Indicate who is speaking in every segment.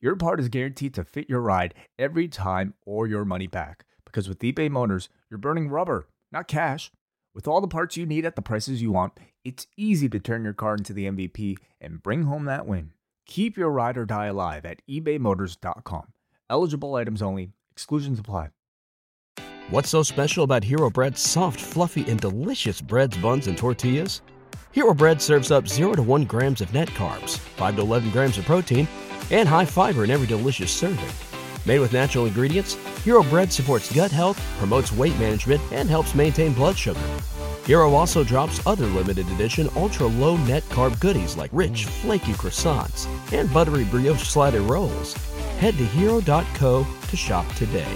Speaker 1: your part is guaranteed to fit your ride every time or your money back. Because with eBay Motors, you're burning rubber, not cash. With all the parts you need at the prices you want, it's easy to turn your car into the MVP and bring home that win. Keep your ride or die alive at ebaymotors.com. Eligible items only, exclusions apply.
Speaker 2: What's so special about Hero Bread's soft, fluffy, and delicious breads, buns, and tortillas? Hero Bread serves up 0 to 1 grams of net carbs, 5 to 11 grams of protein, and high fiber in every delicious serving. Made with natural ingredients, Hero Bread supports gut health, promotes weight management, and helps maintain blood sugar. Hero also drops other limited edition ultra low net carb goodies like rich, flaky croissants and buttery brioche slider rolls. Head to hero.co to shop today.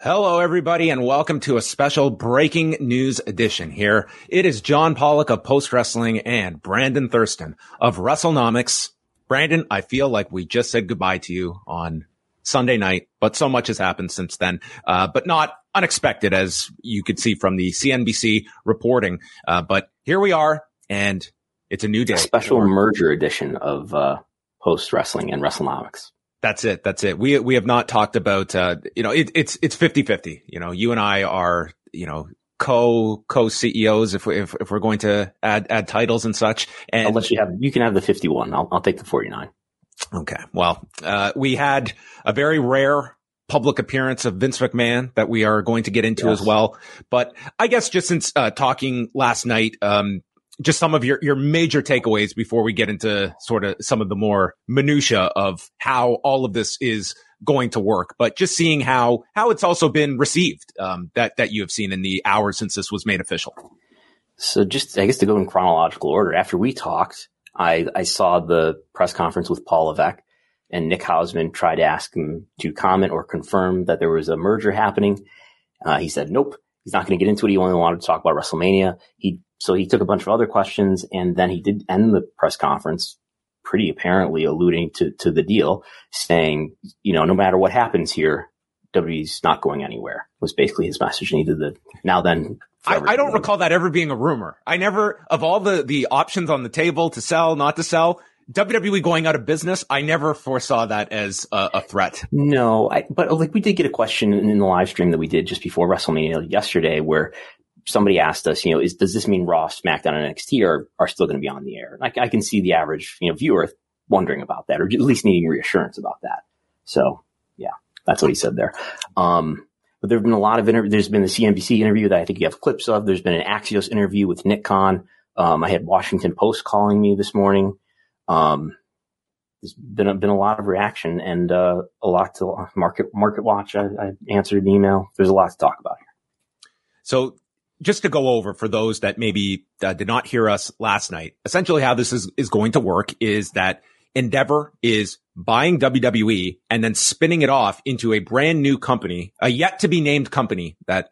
Speaker 3: Hello, everybody, and welcome to a special breaking news edition here. It is John Pollock of Post Wrestling and Brandon Thurston of WrestleNomics. Brandon, I feel like we just said goodbye to you on Sunday night, but so much has happened since then, uh, but not unexpected as you could see from the CNBC reporting. Uh, but here we are and it's a new day. A
Speaker 4: special merger edition of, uh, post wrestling and WrestleNomics.
Speaker 3: That's it. That's it. We, we have not talked about, uh, you know, it, it's, it's 50 50. You know, you and I are, you know, co co CEOs if we if, if we're going to add add titles and such. And
Speaker 4: I'll you have you can have the 51. I'll I'll take the 49.
Speaker 3: Okay. Well, uh, we had a very rare public appearance of Vince McMahon that we are going to get into yes. as well. But I guess just since uh, talking last night, um, just some of your, your major takeaways before we get into sort of some of the more minutia of how all of this is going to work, but just seeing how, how it's also been received, um, that, that you have seen in the hours since this was made official.
Speaker 4: So just, I guess to go in chronological order, after we talked, I, I saw the press conference with Paul Levesque and Nick Hausman tried to ask him to comment or confirm that there was a merger happening. Uh, he said, nope, he's not going to get into it. He only wanted to talk about WrestleMania. He, so he took a bunch of other questions and then he did end the press conference pretty apparently alluding to, to the deal saying, you know, no matter what happens here, WWE's not going anywhere was basically his message. And he did the now then
Speaker 3: I, I, don't recall that ever being a rumor. I never, of all the, the options on the table to sell, not to sell, WWE going out of business, I never foresaw that as a, a threat.
Speaker 4: No, I, but like we did get a question in the live stream that we did just before WrestleMania yesterday where somebody asked us, you know, is, does this mean Raw, SmackDown, and NXT are, are still going to be on the air? I, I can see the average, you know, viewer wondering about that or at least needing reassurance about that. So yeah, that's what he said there. Um, but there have been a lot of interviews. There's been the CNBC interview that I think you have clips of. There's been an Axios interview with Nick Khan. Um, I had Washington Post calling me this morning. Um, there's been a, been a lot of reaction and uh, a lot to market market watch. I, I, answered an email. There's a lot to talk about here.
Speaker 3: So just to go over for those that maybe uh, did not hear us last night, essentially how this is is going to work is that Endeavor is buying WWE and then spinning it off into a brand new company, a yet to be named company that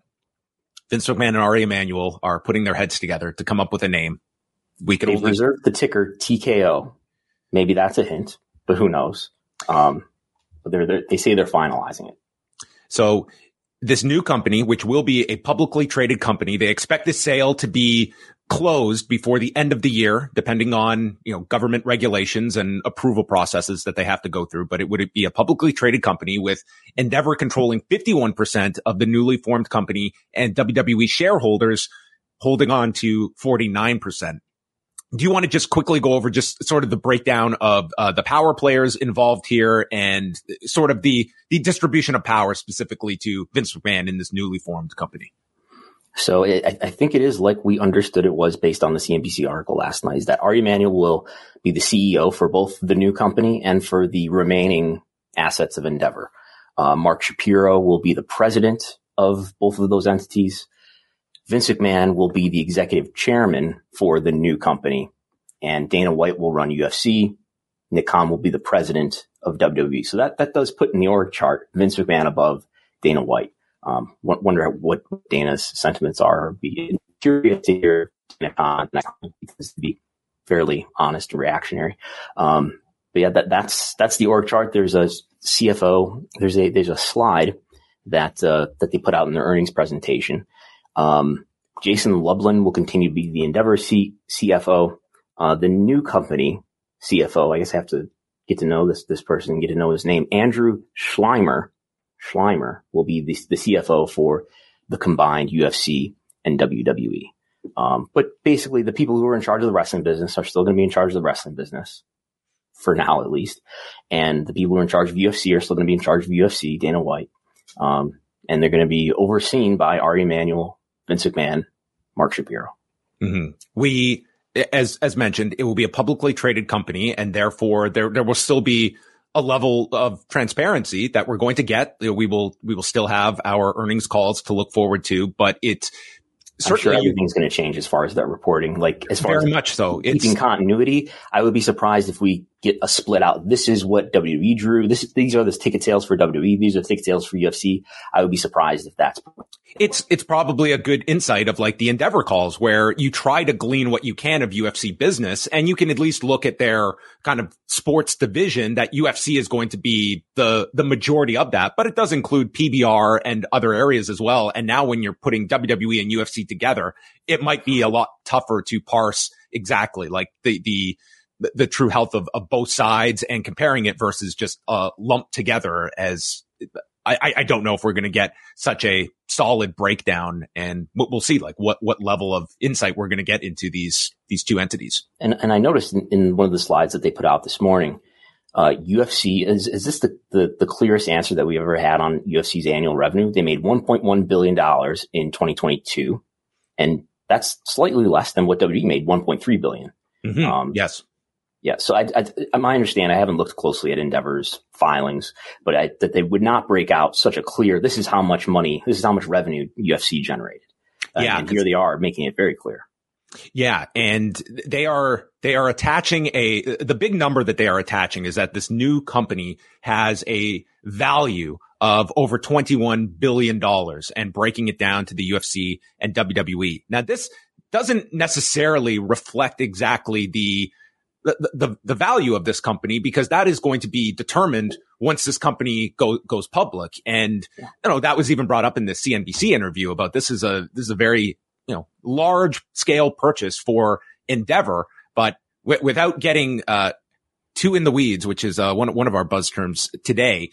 Speaker 3: Vince McMahon and Ari Emanuel are putting their heads together to come up with a name.
Speaker 4: We could only reserve the ticker TKO. Maybe that's a hint, but who knows? Um, but they're, they're, they say they're finalizing it.
Speaker 3: So this new company, which will be a publicly traded company, they expect the sale to be closed before the end of the year, depending on, you know, government regulations and approval processes that they have to go through. But it would be a publicly traded company with Endeavor controlling 51% of the newly formed company and WWE shareholders holding on to 49% do you want to just quickly go over just sort of the breakdown of uh, the power players involved here and sort of the the distribution of power specifically to Vince McMahon in this newly formed company?
Speaker 4: So it, I think it is like we understood it was based on the CNBC article last night. Is that Ari Emanuel will be the CEO for both the new company and for the remaining assets of Endeavor. Uh, Mark Shapiro will be the president of both of those entities. Vince McMahon will be the executive chairman for the new company and Dana White will run UFC. Nick Khan will be the president of WWE. So that, that does put in the org chart Vince McMahon above Dana White. Um, wonder what Dana's sentiments are. Be curious to hear Dana because to be fairly honest and reactionary. Um, but yeah, that, that's that's the org chart. There's a CFO. There's a there's a slide that uh, that they put out in their earnings presentation. Um, Jason Lublin will continue to be the Endeavor C- CFO. Uh, the new company CFO, I guess I have to get to know this this person get to know his name. Andrew Schleimer. Schleimer will be the, the CFO for the combined UFC and WWE. Um, but basically, the people who are in charge of the wrestling business are still going to be in charge of the wrestling business for now, at least. And the people who are in charge of UFC are still going to be in charge of UFC, Dana White. Um, and they're going to be overseen by Ari Emanuel, Vince McMahon, Mark Shapiro.
Speaker 3: Mm-hmm. We, as as mentioned, it will be a publicly traded company, and therefore there there will still be a level of transparency that we're going to get. We will we will still have our earnings calls to look forward to, but it
Speaker 4: certainly sure everything's going to change as far as that reporting. Like as far
Speaker 3: very
Speaker 4: as
Speaker 3: much so,
Speaker 4: keeping it's, continuity. I would be surprised if we get a split out. This is what WWE drew. This these are the ticket sales for WWE. These are the ticket sales for UFC. I would be surprised if that's.
Speaker 3: It's it's probably a good insight of like the Endeavor calls where you try to glean what you can of UFC business, and you can at least look at their kind of sports division that UFC is going to be the the majority of that, but it does include PBR and other areas as well. And now when you're putting WWE and UFC together, it might be a lot tougher to parse exactly like the the the, true health of, of both sides and comparing it versus just uh, lumped together as I, I don't know if we're going to get such a solid breakdown and we'll see like what, what level of insight we're going to get into these, these two entities.
Speaker 4: And, and I noticed in, in one of the slides that they put out this morning, uh, UFC is, is this the, the, the, clearest answer that we've ever had on UFC's annual revenue? They made $1.1 billion in 2022 and that's slightly less than what WWE made, 1.3 billion.
Speaker 3: Mm-hmm. Um, yes.
Speaker 4: Yeah. So I, I, I understand. I haven't looked closely at Endeavor's filings, but I, that they would not break out such a clear, this is how much money, this is how much revenue UFC generated. Uh, yeah. And here they are making it very clear.
Speaker 3: Yeah. And they are, they are attaching a, the big number that they are attaching is that this new company has a value of over $21 billion and breaking it down to the UFC and WWE. Now, this doesn't necessarily reflect exactly the, the, the, the value of this company because that is going to be determined once this company go, goes public. And, you know, that was even brought up in the CNBC interview about this is a, this is a very, you know, large scale purchase for Endeavor, but w- without getting, uh, too in the weeds, which is, uh, one, one of our buzz terms today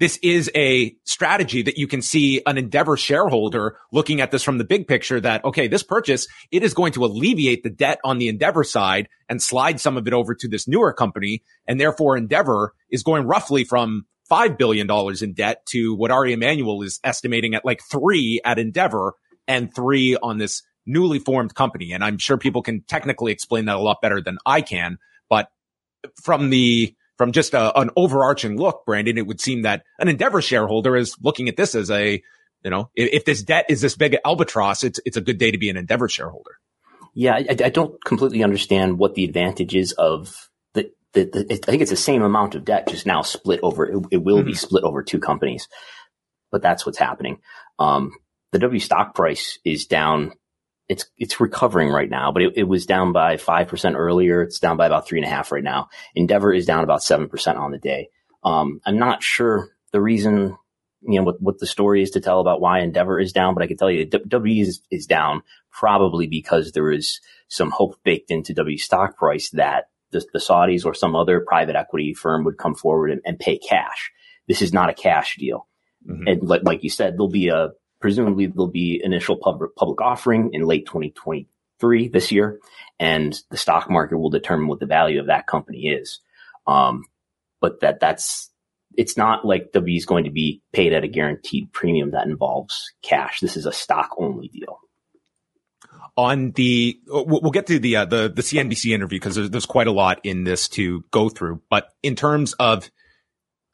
Speaker 3: this is a strategy that you can see an Endeavor shareholder looking at this from the big picture that, okay, this purchase, it is going to alleviate the debt on the Endeavor side and slide some of it over to this newer company. And therefore Endeavor is going roughly from $5 billion in debt to what Ari Emanuel is estimating at like three at Endeavor and three on this newly formed company. And I'm sure people can technically explain that a lot better than I can. But from the, from just a, an overarching look, Brandon, it would seem that an Endeavor shareholder is looking at this as a, you know, if, if this debt is this big albatross, it's, it's a good day to be an Endeavor shareholder.
Speaker 4: Yeah. I, I don't completely understand what the advantage is of the, the, the, I think it's the same amount of debt, just now split over, it, it will mm-hmm. be split over two companies, but that's what's happening. Um, the W stock price is down it's it's recovering right now, but it, it was down by five percent earlier. It's down by about three and a half right now. Endeavor is down about seven percent on the day. Um, I'm not sure the reason, you know, what, what the story is to tell about why Endeavor is down, but I can tell you W is, is down probably because there is some hope baked into W stock price that the, the Saudis or some other private equity firm would come forward and, and pay cash. This is not a cash deal. Mm-hmm. And like, like you said, there'll be a presumably there'll be initial public, public offering in late 2023 this year, and the stock market will determine what the value of that company is. Um, but that that's it's not like W is going to be paid at a guaranteed premium that involves cash. This is a stock only deal.
Speaker 3: On the, we'll get to the uh, the the CNBC interview because there's, there's quite a lot in this to go through. But in terms of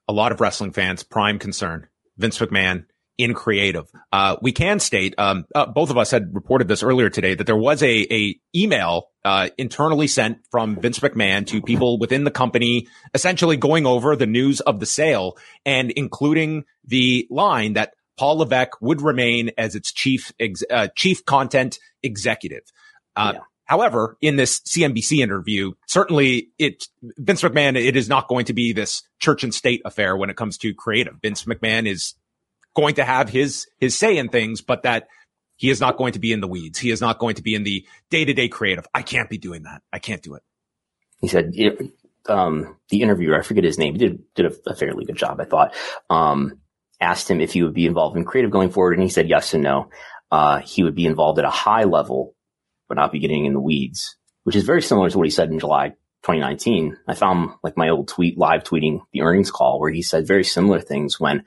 Speaker 3: a lot of wrestling fans, prime concern, Vince McMahon in creative. Uh, we can state, um, uh, both of us had reported this earlier today that there was a, a email, uh, internally sent from Vince McMahon to people within the company, essentially going over the news of the sale and including the line that Paul Levesque would remain as its chief ex, uh, chief content executive. Uh, yeah. However, in this CNBC interview, certainly it, Vince McMahon, it is not going to be this church and state affair when it comes to creative. Vince McMahon is going to have his, his say in things, but that he is not going to be in the weeds. He is not going to be in the day to day creative. I can't be doing that. I can't do it.
Speaker 4: He said, um, the interviewer, I forget his name, he did, did a, a fairly good job, I thought, um, asked him if he would be involved in creative going forward. And he said yes and no. Uh, he would be involved at a high level but not be getting in the weeds, which is very similar to what he said in July 2019. I found like my old tweet live tweeting the earnings call where he said very similar things when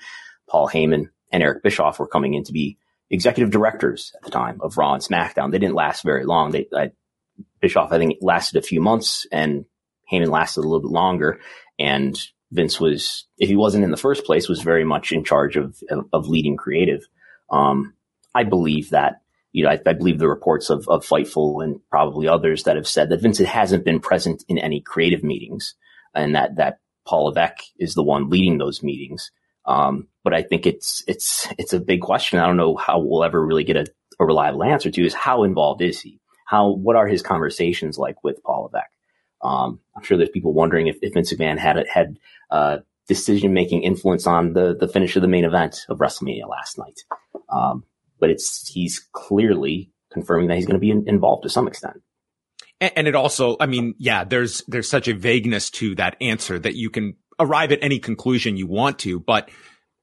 Speaker 4: Paul Heyman and Eric Bischoff were coming in to be executive directors at the time of Raw and SmackDown. They didn't last very long. They, I, Bischoff, I think, lasted a few months and Heyman lasted a little bit longer. And Vince was, if he wasn't in the first place, was very much in charge of, of, of leading creative. Um, I believe that you know, I, I, believe the reports of, of Fightful and probably others that have said that Vincent hasn't been present in any creative meetings and that, that Paul Levesque is the one leading those meetings. Um, but I think it's, it's, it's a big question. I don't know how we'll ever really get a, a reliable answer to is how involved is he? How, what are his conversations like with Paul Levesque? Um, I'm sure there's people wondering if, if Vince McMahon had, had, uh, decision making influence on the, the finish of the main event of WrestleMania last night. Um, but it's he's clearly confirming that he's going to be in, involved to some extent.
Speaker 3: And, and it also, I mean, yeah, there's there's such a vagueness to that answer that you can arrive at any conclusion you want to, but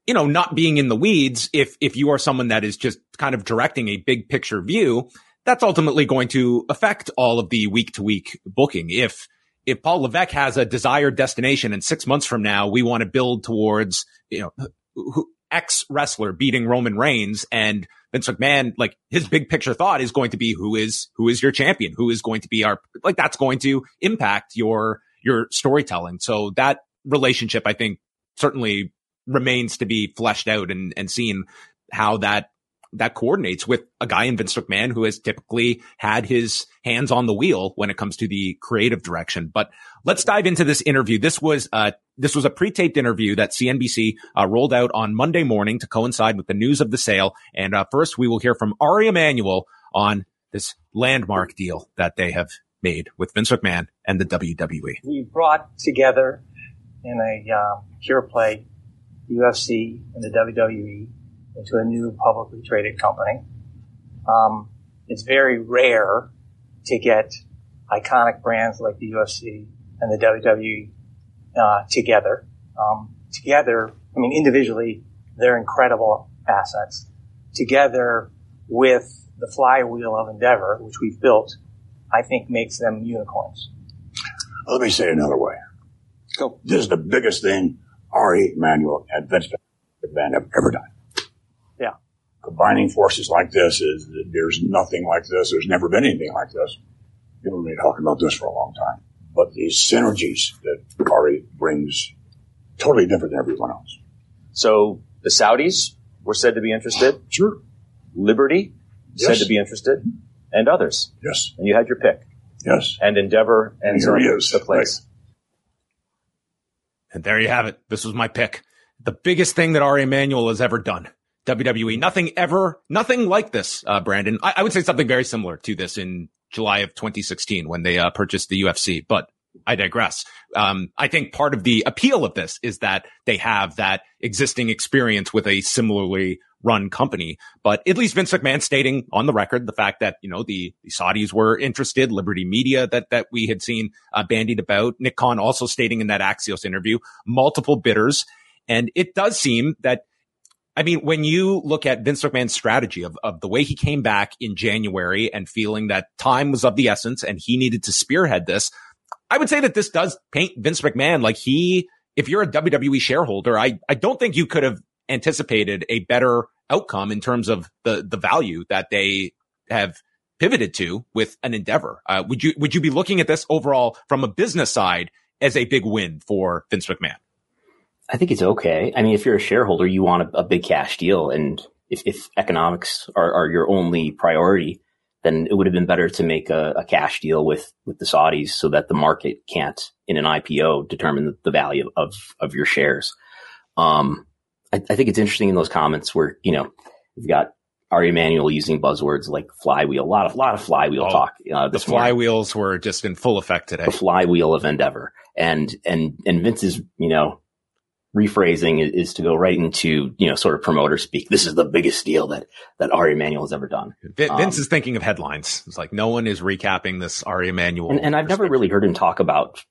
Speaker 3: you know, not being in the weeds, if if you are someone that is just kind of directing a big picture view, that's ultimately going to affect all of the week to week booking. If if Paul Levesque has a desired destination and six months from now we want to build towards, you know, who, X wrestler beating Roman Reigns and Vince McMahon, like his big picture thought is going to be who is, who is your champion? Who is going to be our, like that's going to impact your, your storytelling. So that relationship, I think certainly remains to be fleshed out and, and seen how that that coordinates with a guy in Vince McMahon who has typically had his hands on the wheel when it comes to the creative direction. But let's dive into this interview. This was uh this was a pre-taped interview that CNBC uh, rolled out on Monday morning to coincide with the news of the sale. And uh, first, we will hear from Ari Emanuel on this landmark deal that they have made with Vince McMahon and the WWE.
Speaker 5: We brought together in a um, pure play UFC and the WWE into a new publicly traded company. Um, it's very rare to get iconic brands like the UFC and the WWE uh, together. Um, together, I mean, individually, they're incredible assets. Together with the flywheel of Endeavor, which we've built, I think makes them unicorns.
Speaker 6: Let me say another way. Go. This is the biggest thing Ari Emanuel and Vince McMahon have ever done Yeah. combining forces like this is there's nothing like this. There's never been anything like this. People have been talking about this for a long time. But the synergies that Ari brings totally different than everyone else.
Speaker 7: So the Saudis were said to be interested.
Speaker 6: Sure.
Speaker 7: Liberty yes. said to be interested, and others.
Speaker 6: Yes.
Speaker 7: And you had your pick.
Speaker 6: Yes.
Speaker 7: And Endeavor and,
Speaker 6: and here he is.
Speaker 7: the place. Right.
Speaker 3: And there you have it. This was my pick. The biggest thing that Ari Emanuel has ever done. WWE. Nothing ever, nothing like this, uh, Brandon. I, I, would say something very similar to this in July of 2016 when they uh, purchased the UFC, but I digress. Um, I think part of the appeal of this is that they have that existing experience with a similarly run company. But at least Vince McMahon stating on the record the fact that, you know, the, the Saudis were interested, Liberty Media that, that we had seen uh, bandied about. Nick Khan also stating in that Axios interview, multiple bidders. And it does seem that I mean, when you look at Vince McMahon's strategy of, of the way he came back in January and feeling that time was of the essence and he needed to spearhead this, I would say that this does paint Vince McMahon like he, if you're a WWE shareholder, I, I don't think you could have anticipated a better outcome in terms of the, the value that they have pivoted to with an endeavor. Uh, would you, would you be looking at this overall from a business side as a big win for Vince McMahon?
Speaker 4: I think it's okay. I mean, if you're a shareholder, you want a, a big cash deal. And if, if economics are, are, your only priority, then it would have been better to make a, a, cash deal with, with the Saudis so that the market can't, in an IPO, determine the, value of, of your shares. Um, I, I think it's interesting in those comments where, you know, we've got Ari Emanuel using buzzwords like flywheel, a lot of, lot of flywheel oh, talk.
Speaker 3: Uh, the flywheels morning. were just in full effect today.
Speaker 4: The flywheel of Endeavor. And, and, and Vince is, you know, rephrasing is, is, to go right into, you know, sort of promoter speak. This is the biggest deal that, that Ari Emanuel has ever done.
Speaker 3: Vince um, is thinking of headlines. It's like no one is recapping this Ari Emanuel.
Speaker 4: And, and I've never really heard him talk about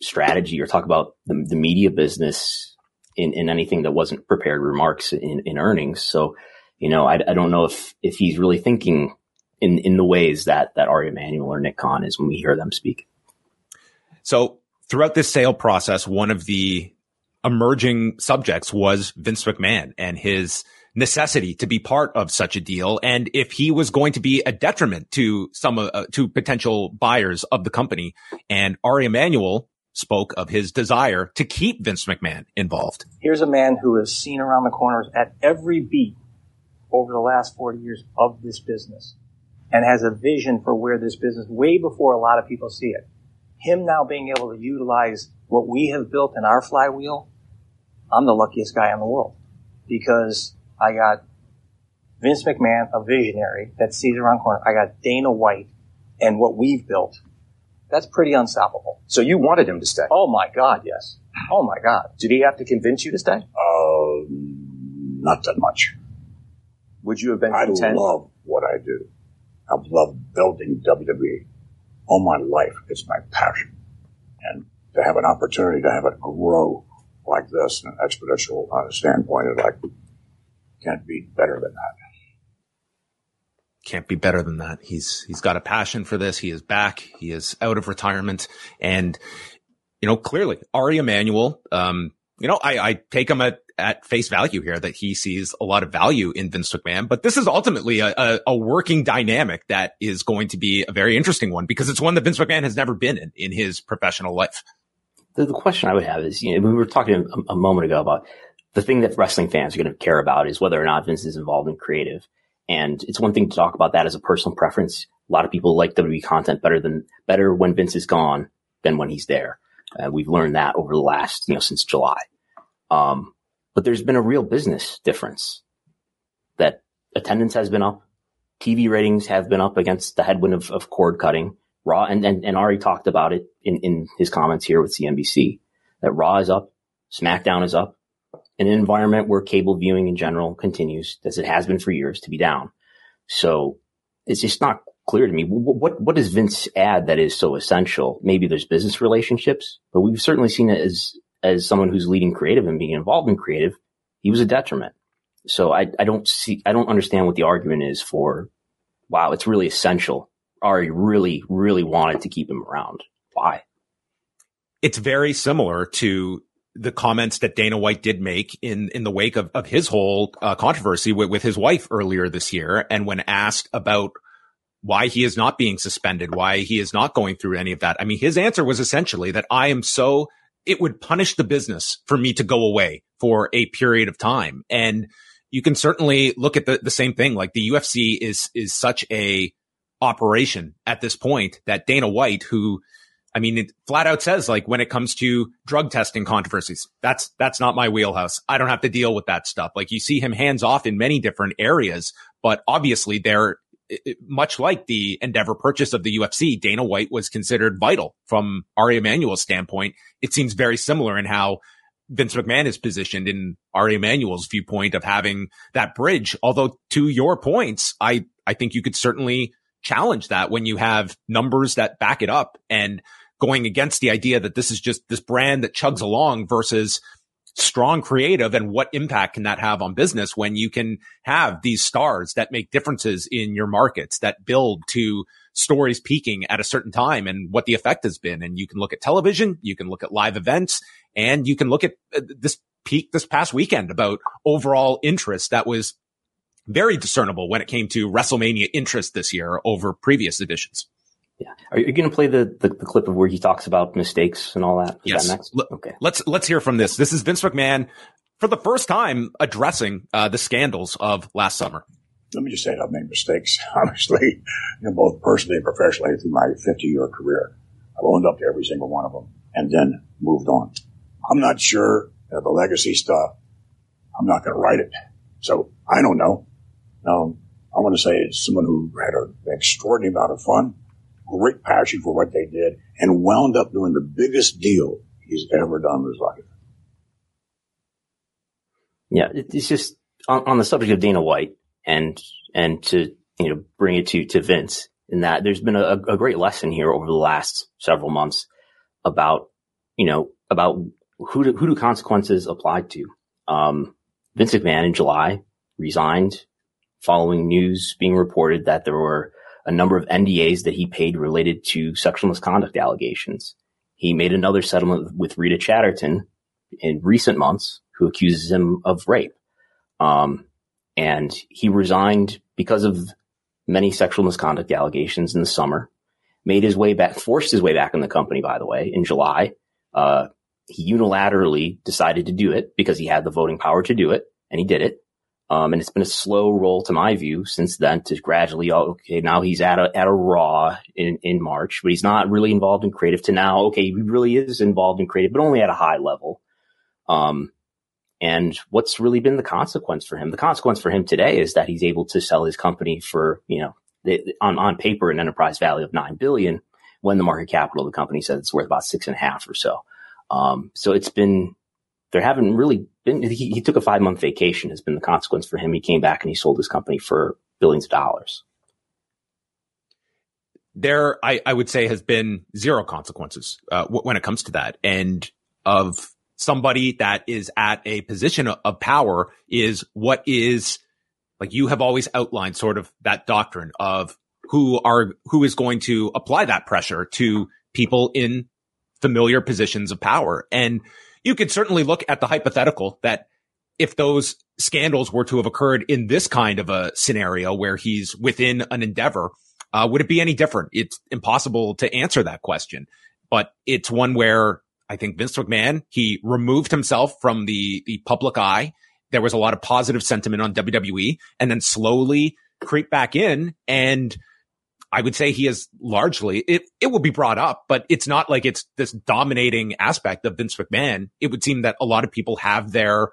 Speaker 4: strategy or talk about the, the media business in, in anything that wasn't prepared remarks in, in earnings. So, you know, I, I don't know if, if he's really thinking in, in the ways that, that Ari Emanuel or Nick Khan is when we hear them speak.
Speaker 3: So throughout this sale process, one of the emerging subjects was Vince McMahon and his necessity to be part of such a deal. And if he was going to be a detriment to some, uh, to potential buyers of the company and Ari Emanuel spoke of his desire to keep Vince McMahon involved.
Speaker 5: Here's a man who has seen around the corners at every beat over the last 40 years of this business and has a vision for where this business way before a lot of people see it. Him now being able to utilize what we have built in our flywheel, I'm the luckiest guy in the world because I got Vince McMahon, a visionary that sees around corners. I got Dana White and what we've built that's pretty unstoppable.
Speaker 7: So you wanted him to stay?
Speaker 5: Oh my God, yes. Oh my God.
Speaker 7: Did he have to convince you to stay?
Speaker 6: Uh, not that much.
Speaker 7: Would you have been
Speaker 6: I
Speaker 7: content?
Speaker 6: love what I do. I've loved building WWE all my life. It's my passion. And to have an opportunity to have it grow like this, in an exponential uh, standpoint, it like can't be better than that
Speaker 3: can't be better than that. He's he's got a passion for this. He is back. He is out of retirement, and you know clearly Ari Emanuel. Um, you know, I, I take him at at face value here that he sees a lot of value in Vince McMahon, but this is ultimately a, a, a, working dynamic that is going to be a very interesting one because it's one that Vince McMahon has never been in in his professional life.
Speaker 4: The, the question I would have is, you know, we were talking a, a moment ago about the thing that wrestling fans are going to care about is whether or not Vince is involved in creative. And it's one thing to talk about that as a personal preference. A lot of people like WWE content better than, better when Vince is gone than when he's there. Uh, we've learned that over the last, you know, since July. Um, but there's been a real business difference that attendance has been up. TV ratings have been up against the headwind of, of cord cutting. Raw, and, and, and Ari talked about it in, in his comments here with CNBC, that Raw is up, SmackDown is up, in an environment where cable viewing in general continues, as it has been for years, to be down. So it's just not clear to me. What, what does Vince add that is so essential? Maybe there's business relationships, but we've certainly seen it as, as someone who's leading creative and being involved in creative. He was a detriment. So I, I don't see, I don't understand what the argument is for, wow, it's really essential. Ari really, really wanted to keep him around. Why?
Speaker 3: It's very similar to the comments that Dana White did make in in the wake of, of his whole uh, controversy with, with his wife earlier this year, and when asked about why he is not being suspended, why he is not going through any of that, I mean, his answer was essentially that I am so it would punish the business for me to go away for a period of time, and you can certainly look at the the same thing. Like the UFC is is such a operation at this point that Dana White, who I mean, it flat out says like when it comes to drug testing controversies, that's, that's not my wheelhouse. I don't have to deal with that stuff. Like you see him hands off in many different areas, but obviously they're much like the Endeavor purchase of the UFC. Dana White was considered vital from Ari Emanuel's standpoint. It seems very similar in how Vince McMahon is positioned in Ari Emanuel's viewpoint of having that bridge. Although to your points, I, I think you could certainly challenge that when you have numbers that back it up and going against the idea that this is just this brand that chugs along versus strong creative and what impact can that have on business when you can have these stars that make differences in your markets that build to stories peaking at a certain time and what the effect has been. And you can look at television, you can look at live events, and you can look at uh, this peak this past weekend about overall interest that was very discernible when it came to WrestleMania interest this year over previous editions.
Speaker 4: Yeah. Are you going to play the, the, the, clip of where he talks about mistakes and all that? Is
Speaker 3: yes.
Speaker 4: That next?
Speaker 3: L- okay. Let's, let's hear from this. This is Vince McMahon for the first time addressing uh, the scandals of last summer.
Speaker 6: Let me just say I've made mistakes, obviously, you know, both personally and professionally through my 50 year career. I've owned up to every single one of them and then moved on. I'm not sure the legacy stuff. I'm not going to write it. So I don't know. Um, I want to say it's someone who had an extraordinary amount of fun, great passion for what they did, and wound up doing the biggest deal he's ever done in his life.
Speaker 4: Yeah, it's just on, on the subject of Dana White and and to you know bring it to to Vince in that there's been a, a great lesson here over the last several months about you know about who do, who do consequences apply to. Um, Vince McMahon in July resigned following news being reported that there were a number of NDAs that he paid related to sexual misconduct allegations. He made another settlement with Rita Chatterton in recent months, who accuses him of rape. Um, and he resigned because of many sexual misconduct allegations in the summer. Made his way back, forced his way back in the company, by the way, in July. Uh, he unilaterally decided to do it because he had the voting power to do it, and he did it. Um, and it's been a slow roll to my view since then to gradually, oh, okay, now he's at a, at a raw in, in March, but he's not really involved in creative to now, okay, he really is involved in creative, but only at a high level. Um, and what's really been the consequence for him? The consequence for him today is that he's able to sell his company for, you know, the, on, on paper, an enterprise value of nine billion when the market capital of the company says it's worth about six and a half or so. Um, so it's been, there haven't really been, he, he took a five month vacation has been the consequence for him. He came back and he sold his company for billions of dollars.
Speaker 3: There, I, I would say has been zero consequences, uh, w- when it comes to that. And of somebody that is at a position of power is what is like you have always outlined sort of that doctrine of who are, who is going to apply that pressure to people in familiar positions of power. And you could certainly look at the hypothetical that if those scandals were to have occurred in this kind of a scenario where he's within an endeavor, uh, would it be any different? It's impossible to answer that question, but it's one where I think Vince McMahon, he removed himself from the, the public eye. There was a lot of positive sentiment on WWE and then slowly creep back in and I would say he is largely, it, it will be brought up, but it's not like it's this dominating aspect of Vince McMahon. It would seem that a lot of people have their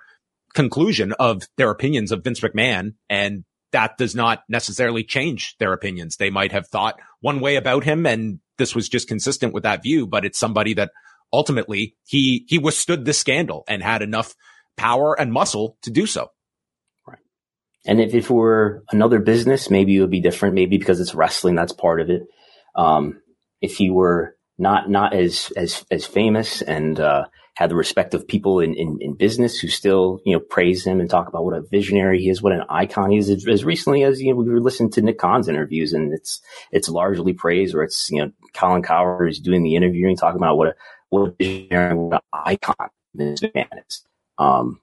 Speaker 3: conclusion of their opinions of Vince McMahon and that does not necessarily change their opinions. They might have thought one way about him and this was just consistent with that view, but it's somebody that ultimately he, he withstood the scandal and had enough power and muscle to do so.
Speaker 4: And if it were another business, maybe it would be different. Maybe because it's wrestling, that's part of it. Um, if he were not not as as as famous and uh, had the respect of people in, in, in business who still you know praise him and talk about what a visionary he is, what an icon he is. As recently as you know, we were listening to Nick Khan's interviews, and it's it's largely praise, or it's you know Colin Cowherd is doing the interviewing, talking about what a what a visionary, what an icon this man is. Um,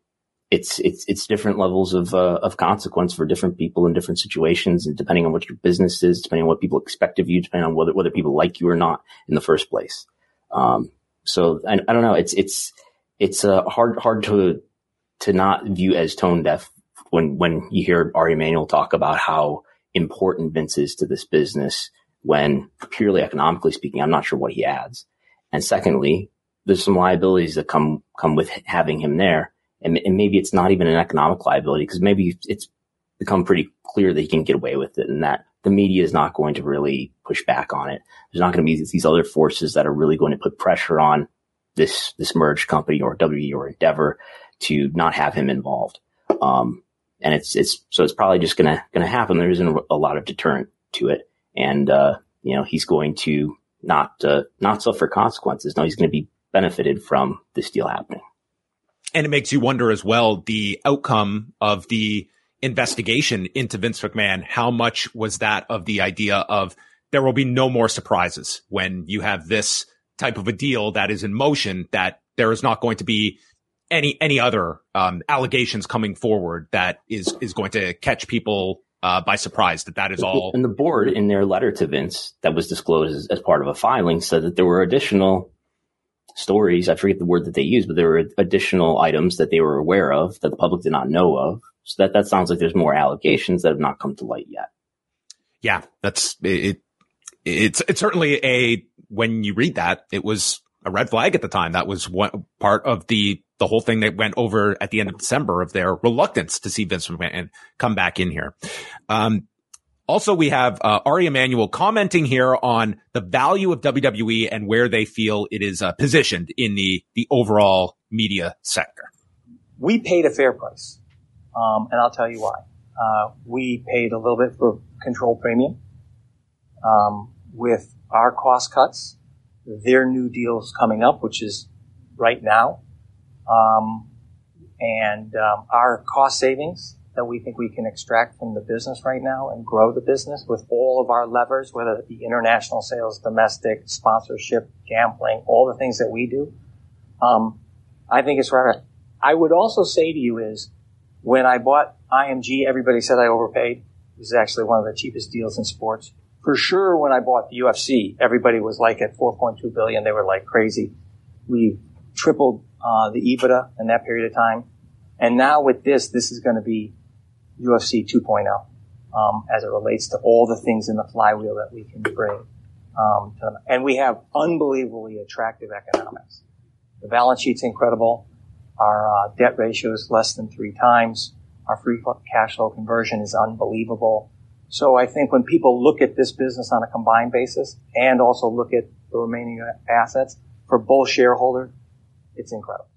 Speaker 4: it's it's it's different levels of uh, of consequence for different people in different situations, and depending on what your business is, depending on what people expect of you, depending on whether whether people like you or not in the first place. Um, so I, I, don't know. It's it's it's uh, hard hard to to not view as tone deaf when when you hear Ari Emanuel talk about how important Vince is to this business. When purely economically speaking, I'm not sure what he adds. And secondly, there's some liabilities that come come with having him there and, and maybe it's not even an economic liability because maybe it's become pretty clear that he can get away with it and that the media is not going to really push back on it. There's not going to be these other forces that are really going to put pressure on this, this merged company or WE or Endeavor to not have him involved. Um, and it's, it's, so it's probably just gonna, gonna happen. There isn't a lot of deterrent to it. And, uh, you know, he's going to not, uh, not suffer consequences. No, he's going to be benefited from this deal happening.
Speaker 3: And it makes you wonder as well the outcome of the investigation into Vince McMahon. How much was that of the idea of there will be no more surprises when you have this type of a deal that is in motion, that there is not going to be any, any other, um, allegations coming forward that is, is going to catch people uh, by surprise that that is all.
Speaker 4: And the board, in their letter to Vince, that was disclosed as, as, part of a filing, said that there were additional stories. I forget the word that they used, but there were additional items that they were aware of that the public did not know of. So that, that sounds like there's more allegations that have not come to light yet.
Speaker 3: Yeah, that's it. It's, it's certainly a, when you read that, it was a red flag at the time. That was one part of the, the whole thing that went over at the end of December of their reluctance to see Vince McMahon come back in here. Um, also, we have uh, Ari Emanuel commenting here on the value of WWE and where they feel it is uh, positioned in the the overall media sector.
Speaker 5: We paid a fair price, um, and I'll tell you why. Uh, we paid a little bit for control premium. Um, with our cost cuts, their new deals coming up, which is right now, um, and um, our cost savings that we think we can extract from the business right now and grow the business with all of our levers, whether it be international sales, domestic, sponsorship, gambling, all the things that we do. Um, I think it's right. I would also say to you is when I bought IMG, everybody said I overpaid. It was actually one of the cheapest deals in sports. For sure, when I bought the UFC, everybody was like at 4.2 billion. They were like crazy. We tripled uh, the EBITDA in that period of time. And now with this, this is going to be UFC 2.0 um, as it relates to all the things in the flywheel that we can bring. Um. And we have unbelievably attractive economics. The balance sheet's incredible. Our uh, debt ratio is less than three times. Our free cash flow conversion is unbelievable. So I think when people look at this business on a combined basis and also look at the remaining assets for both shareholders, it's incredible.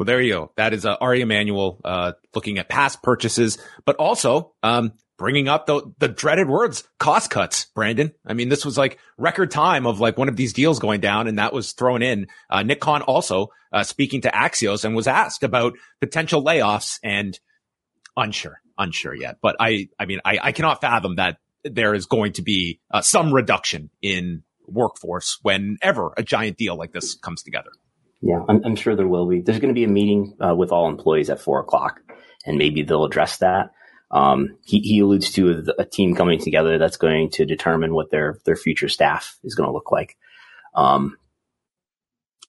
Speaker 3: Well, there you go. That is uh, Ari Emanuel uh, looking at past purchases, but also um, bringing up the the dreaded words cost cuts. Brandon, I mean, this was like record time of like one of these deals going down, and that was thrown in. Uh, Nick Khan also uh, speaking to Axios and was asked about potential layoffs and unsure, unsure yet. But I, I mean, I, I cannot fathom that there is going to be uh, some reduction in workforce whenever a giant deal like this comes together.
Speaker 4: Yeah, I'm, I'm sure there will be. There's going to be a meeting uh, with all employees at four o'clock, and maybe they'll address that. Um, he, he alludes to a, a, team coming together that's going to determine what their their future staff is going to look like. Um,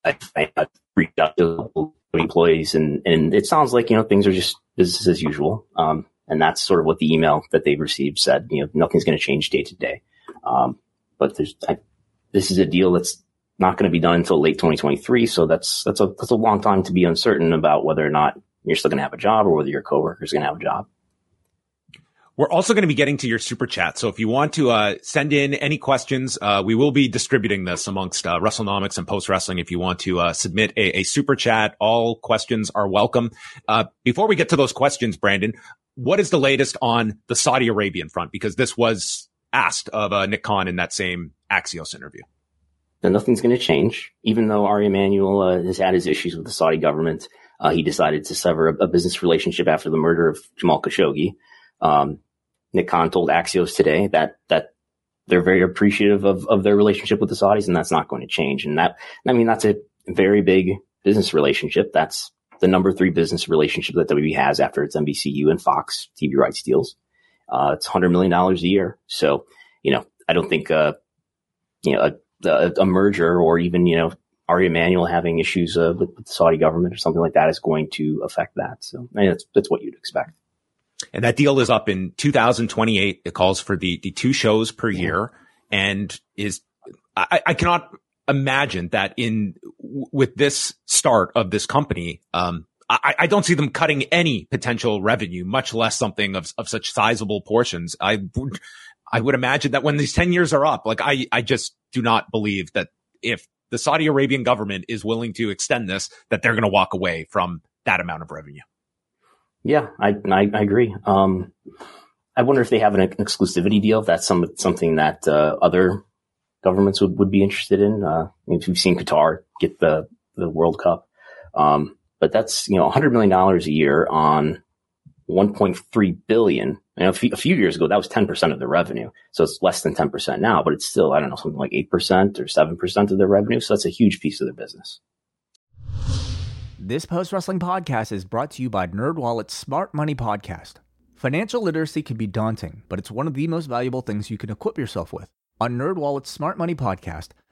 Speaker 4: I, I, reached out to employees, and and it sounds like you know things are just business as usual. Um, and that's sort of what the email that they received said. You know, nothing's going to change day to day. Um, but there's I, this is a deal that's not going to be done until late 2023. So that's, that's a, that's a long time to be uncertain about whether or not you're still going to have a job or whether your coworker is going to have a job.
Speaker 3: We're also going to be getting to your super chat. So if you want to uh, send in any questions, uh, we will be distributing this amongst uh, WrestleNomics and Post Wrestling. If you want to uh, submit a, a, super chat, all questions are welcome. Uh, before we get to those questions, Brandon, what is the latest on the Saudi Arabian front? Because this was asked of uh, Nick Khan in that same Axios interview
Speaker 4: then nothing's going to change. Even though Ari Emanuel uh, has had his issues with the Saudi government, uh, he decided to sever a, a, business relationship after the murder of Jamal Khashoggi. Um, Nick Khan told Axios today that that they're very appreciative of, of their relationship with the Saudis, and that's not going to change. And that, I mean, that's a very big business relationship. That's the number three business relationship that WWE has after its NBCU and Fox TV rights deals. Uh, it's $100 million a year. So, you know, I don't think, uh, you know, a a, a merger or even, you know, Ari Emanuel having issues uh, with, with, the Saudi government or something like that is going to affect that. So I mean, that's, that's what you'd expect.
Speaker 3: And that deal is up in 2028. It calls for the, the two shows per yeah. year and is, I, I cannot imagine that in with this start of this company, um, I, I, don't see them cutting any potential revenue, much less something of, of such sizable portions. I would, I would imagine that when these 10 years are up, like I, I just do not believe that if the Saudi Arabian government is willing to extend this, that they're going to walk away from that amount of revenue.
Speaker 4: Yeah, I, I, I agree. Um, I wonder if they have an, exclusivity deal. If that's some, something that uh, other governments would, would be interested in. Uh, we've seen Qatar get the, the World Cup. Um, but that's, you know, $100 million a year on 1.3 billion you know, a few, a few years ago, that was 10% of their revenue. So it's less than 10% now, but it's still, I don't know, something like 8% or 7% of their revenue. So that's a huge piece of their business.
Speaker 1: This post wrestling podcast is brought to you by NerdWallet's Smart Money Podcast. Financial literacy can be daunting, but it's one of the most valuable things you can equip yourself with. On NerdWallet's Smart Money Podcast,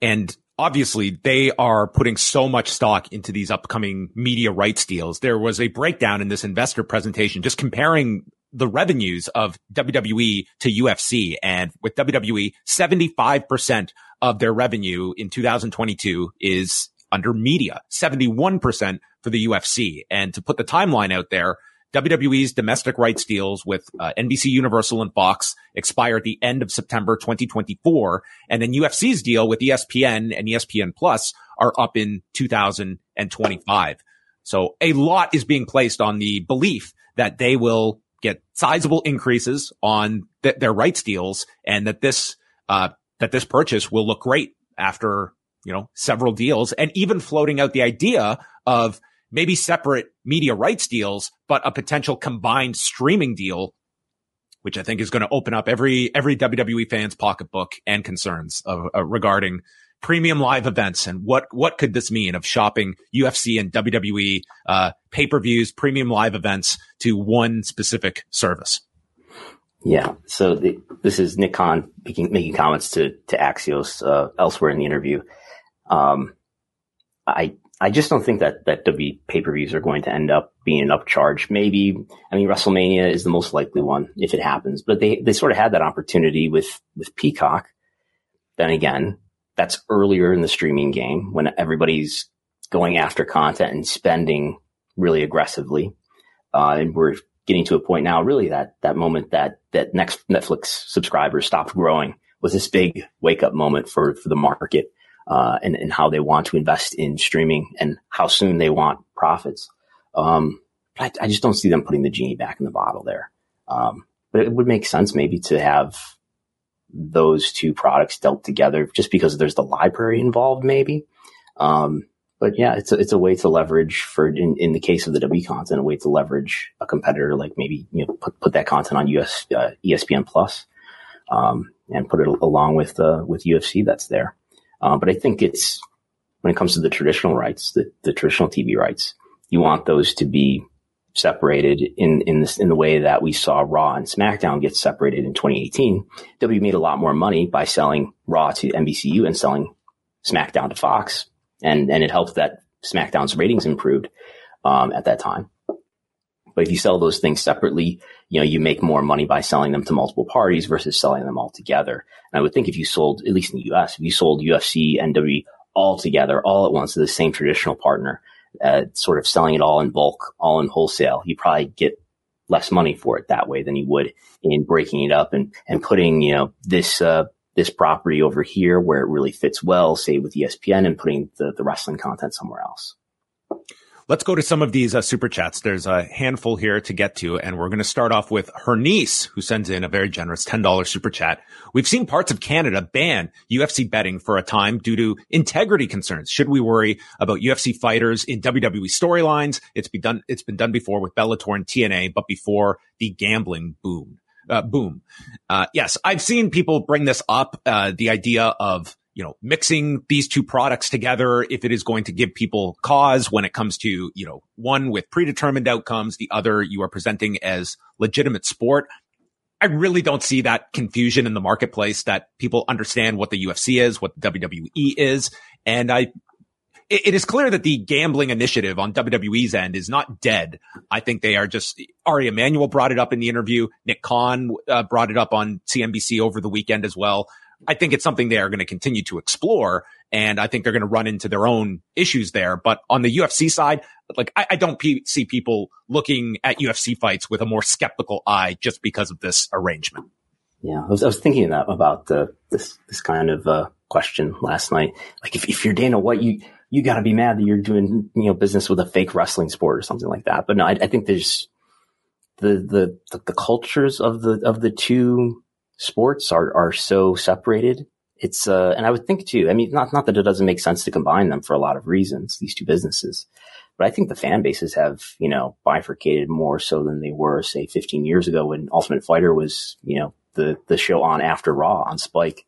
Speaker 3: And obviously they are putting so much stock into these upcoming media rights deals. There was a breakdown in this investor presentation just comparing the revenues of WWE to UFC. And with WWE, 75% of their revenue in 2022 is under media, 71% for the UFC. And to put the timeline out there, WWE's domestic rights deals with uh, NBC Universal and Fox expire at the end of September 2024. And then UFC's deal with ESPN and ESPN Plus are up in 2025. So a lot is being placed on the belief that they will get sizable increases on th- their rights deals and that this, uh, that this purchase will look great after, you know, several deals and even floating out the idea of maybe separate media rights deals, but a potential combined streaming deal, which I think is going to open up every, every WWE fan's pocketbook and concerns of, uh, regarding premium live events and what, what could this mean of shopping UFC and WWE, uh, pay-per-views, premium live events to one specific service?
Speaker 4: Yeah. So the, this is Nick Khan making, making comments to, to Axios, uh, elsewhere in the interview. Um, I, I just don't think that that W pay per views are going to end up being an upcharge. Maybe I mean WrestleMania is the most likely one if it happens, but they they sort of had that opportunity with with Peacock. Then again, that's earlier in the streaming game when everybody's going after content and spending really aggressively, uh, and we're getting to a point now, really that that moment that that next Netflix subscribers stopped growing was this big wake up moment for for the market uh, and, and how they want to invest in streaming and how soon they want profits. Um, I, I, just don't see them putting the genie back in the bottle there. Um, but it would make sense maybe to have those two products dealt together just because there's the library involved, maybe. Um, but yeah, it's a, it's a way to leverage for, in, in the case of the W content, a way to leverage a competitor, like maybe, you know, put, put that content on US, uh, ESPN plus, um, and put it along with, uh, with UFC that's there. Uh, but I think it's when it comes to the traditional rights, the, the traditional TV rights, you want those to be separated in in this in the way that we saw Raw and SmackDown get separated in 2018. W made a lot more money by selling Raw to NBCU and selling SmackDown to Fox, and and it helped that SmackDown's ratings improved um, at that time. But if you sell those things separately, you know, you make more money by selling them to multiple parties versus selling them all together. And I would think if you sold, at least in the US, if you sold UFC and WWE all together, all at once to the same traditional partner, uh, sort of selling it all in bulk, all in wholesale, you probably get less money for it that way than you would in breaking it up and, and putting, you know, this, uh, this property over here where it really fits well, say with ESPN and putting the, the wrestling content somewhere else.
Speaker 3: Let's go to some of these uh, super chats. There's a handful here to get to, and we're going to start off with her niece, who sends in a very generous $10 super chat. We've seen parts of Canada ban UFC betting for a time due to integrity concerns. Should we worry about UFC fighters in WWE storylines? It's been done, it's been done before with Bellator and TNA, but before the gambling boom. Uh, boom. Uh, yes, I've seen people bring this up, uh, the idea of you know, mixing these two products together, if it is going to give people cause when it comes to, you know, one with predetermined outcomes, the other you are presenting as legitimate sport. I really don't see that confusion in the marketplace that people understand what the UFC is, what the WWE is. And I, it, it is clear that the gambling initiative on WWE's end is not dead. I think they are just, Ari Emanuel brought it up in the interview. Nick Khan uh, brought it up on CNBC over the weekend as well. I think it's something they are going to continue to explore. And I think they're going to run into their own issues there. But on the UFC side, like I, I don't p- see people looking at UFC fights with a more skeptical eye just because of this arrangement.
Speaker 4: Yeah, I was, I was thinking that about this this kind of uh, question last night. Like, if, if you're Dana White, you you got to be mad that you're doing, you know, business with a fake wrestling sport or something like that. But no, I, I think there's the, the, the, the, cultures of the, of the two sports are, are so separated. It's, uh, and I would think too, I mean, not, not that it doesn't make sense to combine them for a lot of reasons, these two businesses, but I think the fan bases have, you know, bifurcated more so than they were, say, 15 years ago when Ultimate Fighter was, you know, the, the show on after Raw on Spike.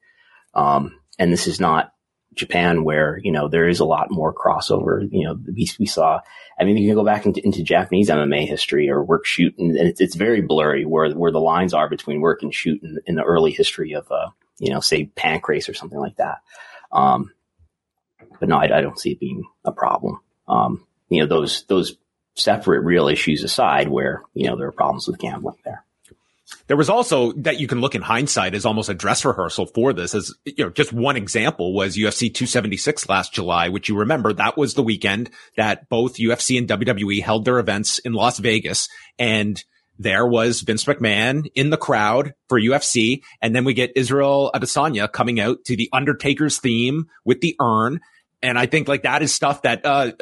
Speaker 4: Um, and this is not Japan where, you know, there is a lot more crossover. You know, we, we saw, I mean, you can go back into, into Japanese MMA history or work shoot and it's, it's very blurry where, where the lines are between work and shoot in, in the early history of, uh, you know, say Pancrase or something like that. Um, but no, I, I, don't see it being a problem. Um, you know, those, those separate real issues aside where, you know, there are problems with gambling there.
Speaker 3: There was also that you can look in hindsight as almost a dress rehearsal for this as, you know, just one example was UFC 276 last July, which you remember that was the weekend that both UFC and WWE held their events in Las Vegas and there was Vince McMahon in the crowd for UFC. And then we get Israel Adesanya coming out to the Undertaker's theme with the urn. And I think like that is stuff that, uh,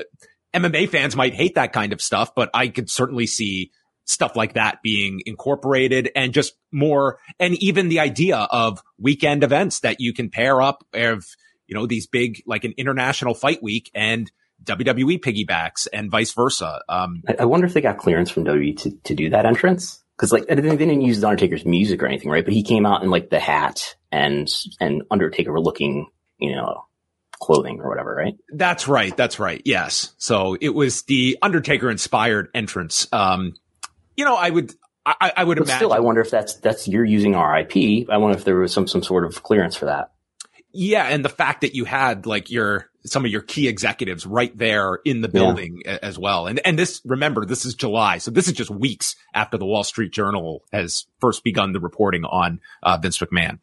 Speaker 3: MMA fans might hate that kind of stuff, but I could certainly see stuff like that being incorporated and just more, and even the idea of weekend events that you can pair up of, you know, these big, like an international fight week and WWE piggybacks and vice versa. Um,
Speaker 4: I, I wonder if they got clearance from WWE to, to do that entrance. Cause like, they didn't use the Undertaker's music or anything, right? But he came out in like the hat and, and Undertaker looking, you know, clothing or whatever, right?
Speaker 3: That's right. That's right. Yes. So it was the Undertaker inspired entrance. Um, you know, I would, I, I would but imagine.
Speaker 4: Still, I wonder if that's that's you're using RIP. I wonder if there was some some sort of clearance for that.
Speaker 3: Yeah, and the fact that you had like your some of your key executives right there in the building yeah. as well. And and this remember this is July, so this is just weeks after the Wall Street Journal has first begun the reporting on uh, Vince McMahon.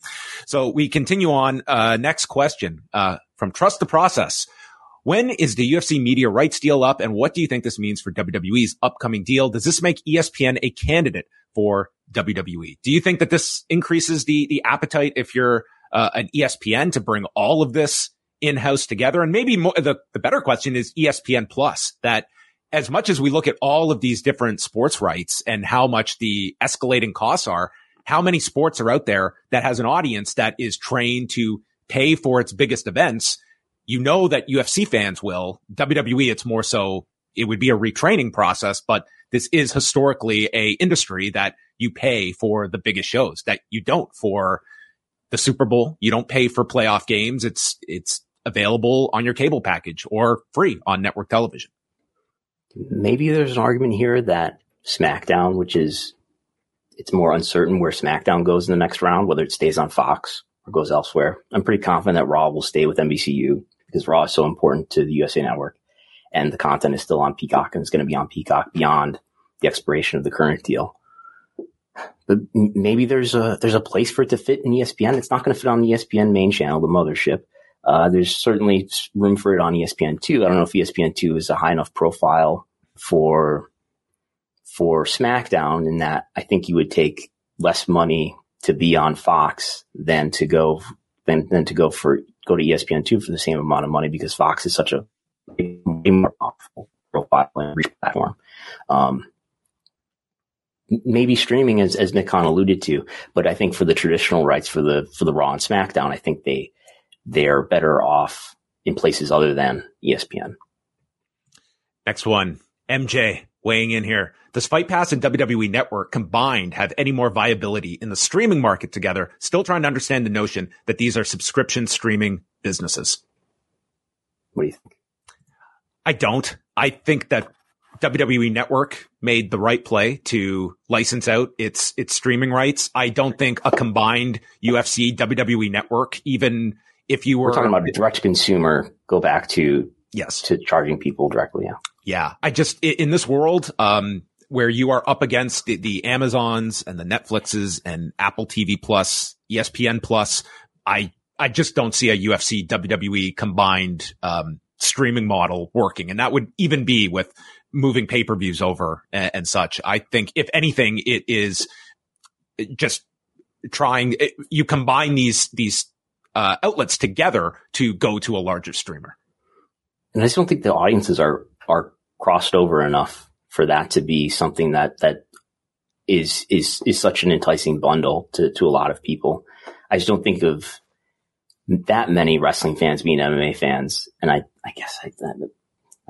Speaker 3: So we continue on. Uh, next question uh, from Trust the Process. When is the UFC media rights deal up and what do you think this means for WWE's upcoming deal? Does this make ESPN a candidate for WWE? Do you think that this increases the, the appetite if you're uh, an ESPN to bring all of this in-house together? And maybe more, the, the better question is ESPN plus that as much as we look at all of these different sports rights and how much the escalating costs are, how many sports are out there that has an audience that is trained to pay for its biggest events you know that UFC fans will. WWE, it's more so it would be a retraining process, but this is historically a industry that you pay for the biggest shows that you don't for the Super Bowl. You don't pay for playoff games. It's, it's available on your cable package or free on network television.
Speaker 4: Maybe there's an argument here that SmackDown, which is, it's more uncertain where SmackDown goes in the next round, whether it stays on Fox or goes elsewhere. I'm pretty confident that Raw will stay with NBCU because Raw is so important to the USA Network, and the content is still on Peacock and it's going to be on Peacock beyond the expiration of the current deal. But maybe there's a there's a place for it to fit in ESPN. It's not going to fit on the ESPN main channel, the mothership. Uh, there's certainly room for it on ESPN two. I don't know if ESPN two is a high enough profile for for SmackDown in that I think you would take less money to be on Fox than to go than, than to go for go to ESPN2 for the same amount of money because Fox is such a more powerful profile and reach platform. Um, maybe streaming as, as Nick Khan alluded to, but I think for the traditional rights for the, for the Raw and SmackDown, I think they, they're better off in places other than ESPN.
Speaker 3: Next one, MJ weighing in here. Does Fight Pass and WWE Network combined have any more viability in the streaming market together? Still trying to understand the notion that these are subscription streaming businesses.
Speaker 4: What do you think?
Speaker 3: I don't. I think that WWE Network made the right play to license out its its streaming rights. I don't think a combined UFC WWE Network, even if you were
Speaker 4: We're talking about direct consumer, go back to
Speaker 3: yes
Speaker 4: to charging people directly. Yeah,
Speaker 3: yeah. I just in this world, um, where you are up against the, the Amazons and the Netflixes and Apple TV Plus, ESPN Plus. I, I just don't see a UFC WWE combined, um, streaming model working. And that would even be with moving pay-per-views over and, and such. I think if anything, it is just trying, it, you combine these, these, uh, outlets together to go to a larger streamer.
Speaker 4: and I just don't think the audiences are are crossed over enough for that to be something that that is is is such an enticing bundle to to a lot of people. I just don't think of that many wrestling fans being MMA fans, and I I guess I, I don't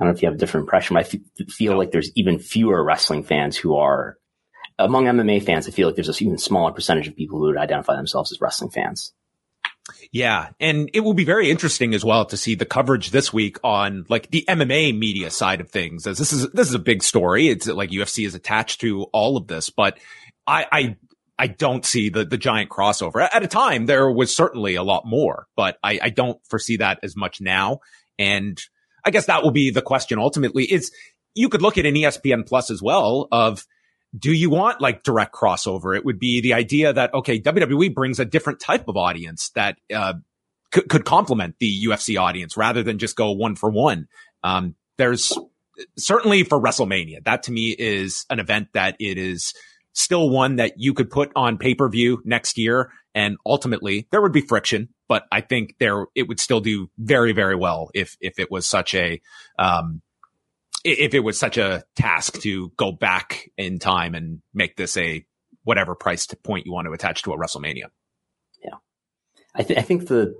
Speaker 4: know if you have a different impression. But I f- feel like there's even fewer wrestling fans who are among MMA fans. I feel like there's an even smaller percentage of people who would identify themselves as wrestling fans.
Speaker 3: Yeah. And it will be very interesting as well to see the coverage this week on like the MMA media side of things as this is, this is a big story. It's like UFC is attached to all of this, but I, I, I don't see the, the giant crossover. At a time, there was certainly a lot more, but I, I don't foresee that as much now. And I guess that will be the question ultimately is you could look at an ESPN plus as well of, do you want like direct crossover? It would be the idea that, okay, WWE brings a different type of audience that, uh, could, could complement the UFC audience rather than just go one for one. Um, there's certainly for WrestleMania, that to me is an event that it is still one that you could put on pay per view next year. And ultimately there would be friction, but I think there, it would still do very, very well if, if it was such a, um, if it was such a task to go back in time and make this a whatever price point you want to attach to a WrestleMania.
Speaker 4: Yeah. I, th- I think the,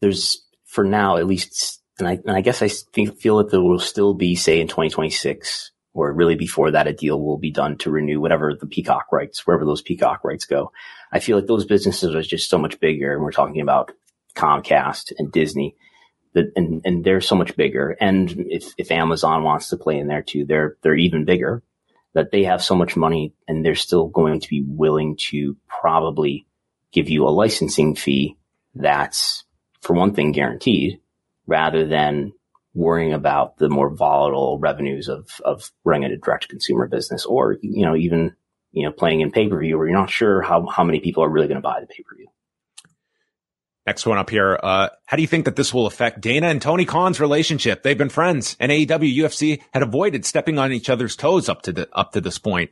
Speaker 4: there's for now, at least, and I, and I guess I feel that there will still be, say in 2026 or really before that, a deal will be done to renew whatever the Peacock rights, wherever those Peacock rights go. I feel like those businesses are just so much bigger. And we're talking about Comcast and Disney that, and, and they're so much bigger. And if, if Amazon wants to play in there too, they're, they're even bigger that they have so much money and they're still going to be willing to probably give you a licensing fee that's for one thing guaranteed rather than worrying about the more volatile revenues of, of running a direct consumer business or, you know, even, you know, playing in pay per view where you're not sure how, how many people are really going to buy the pay per view.
Speaker 3: Next one up here. Uh, how do you think that this will affect Dana and Tony Khan's relationship? They've been friends and AEW UFC had avoided stepping on each other's toes up to the, up to this point.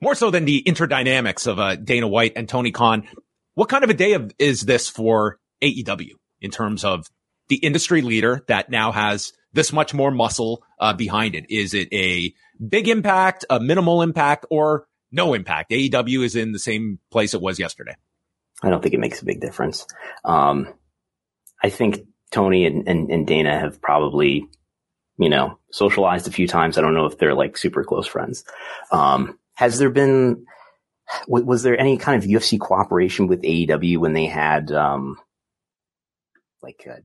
Speaker 3: More so than the interdynamics of, uh, Dana White and Tony Khan. What kind of a day of, is this for AEW in terms of the industry leader that now has this much more muscle, uh, behind it? Is it a big impact, a minimal impact or no impact? AEW is in the same place it was yesterday.
Speaker 4: I don't think it makes a big difference. Um, I think Tony and, and, and, Dana have probably, you know, socialized a few times. I don't know if they're like super close friends. Um, has there been, was there any kind of UFC cooperation with AEW when they had, um, like, uh,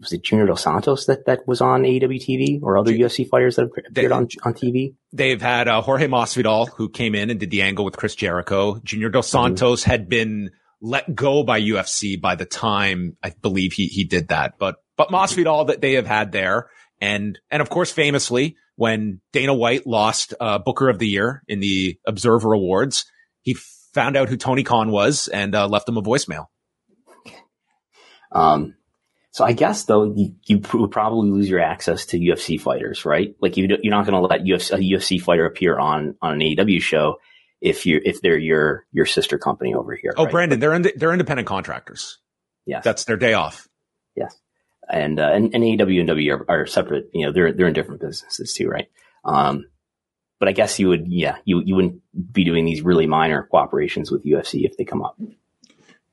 Speaker 4: was it Junior Dos Santos that, that was on AEW TV or other UFC fighters that have appeared they, on, on TV?
Speaker 3: They've had, uh, Jorge Masvidal who came in and did the angle with Chris Jericho. Junior Dos mm-hmm. Santos mm-hmm. had been, let go by UFC by the time I believe he, he did that. But, but Masvidal that they have had there. And, and of course, famously, when Dana White lost, uh, Booker of the Year in the Observer Awards, he found out who Tony Khan was and, uh, left him a voicemail.
Speaker 4: Um, so I guess though you, you would probably lose your access to UFC fighters, right? Like you, you're not going to let UFC, a UFC fighter appear on on an AEW show if you if they're your your sister company over here.
Speaker 3: Oh, right? Brandon, they're ind- they're independent contractors.
Speaker 4: Yes,
Speaker 3: that's their day off.
Speaker 4: Yes, and uh, and, and AEW and W are, are, separate. You know, they're they're in different businesses too, right? Um, but I guess you would, yeah, you you wouldn't be doing these really minor cooperations with UFC if they come up.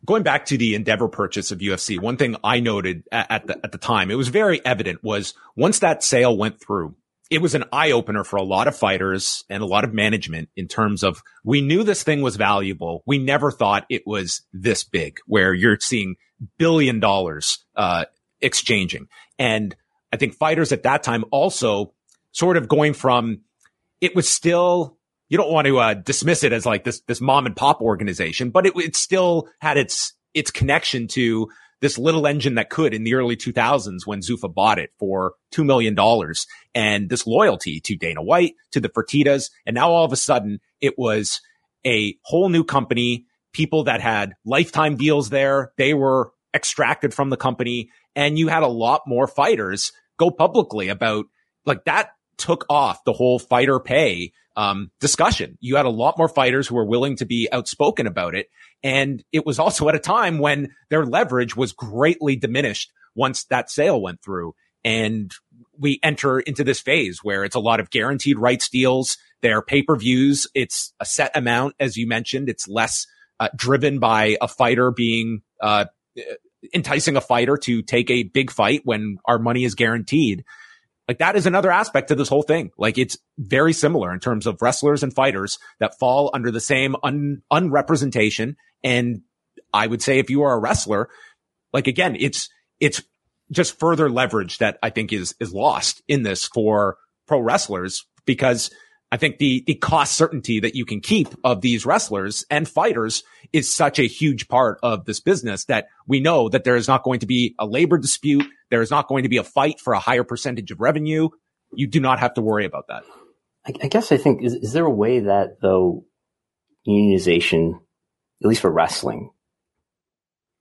Speaker 3: Going back to the Endeavor purchase of UFC, one thing I noted at, at the at the time, it was very evident was once that sale went through, it was an eye opener for a lot of fighters and a lot of management in terms of we knew this thing was valuable. We never thought it was this big where you're seeing billion dollars, uh, exchanging. And I think fighters at that time also sort of going from it was still, you don't want to uh, dismiss it as like this, this mom and pop organization, but it, it still had its, its connection to this little engine that could in the early 2000s when Zuffa bought it for $2 million and this loyalty to Dana White, to the Fertitas. And now all of a sudden it was a whole new company, people that had lifetime deals there. They were extracted from the company and you had a lot more fighters go publicly about like that took off the whole fighter pay um, discussion. You had a lot more fighters who were willing to be outspoken about it. And it was also at a time when their leverage was greatly diminished once that sale went through. And we enter into this phase where it's a lot of guaranteed rights deals. They're pay per views. It's a set amount, as you mentioned. It's less uh, driven by a fighter being uh, enticing a fighter to take a big fight when our money is guaranteed. Like that is another aspect to this whole thing. Like it's very similar in terms of wrestlers and fighters that fall under the same un- unrepresentation. And I would say if you are a wrestler, like again, it's, it's just further leverage that I think is, is lost in this for pro wrestlers because I think the, the cost certainty that you can keep of these wrestlers and fighters is such a huge part of this business that we know that there is not going to be a labor dispute. There is not going to be a fight for a higher percentage of revenue. You do not have to worry about that.
Speaker 4: I, I guess I think, is, is there a way that though unionization, at least for wrestling,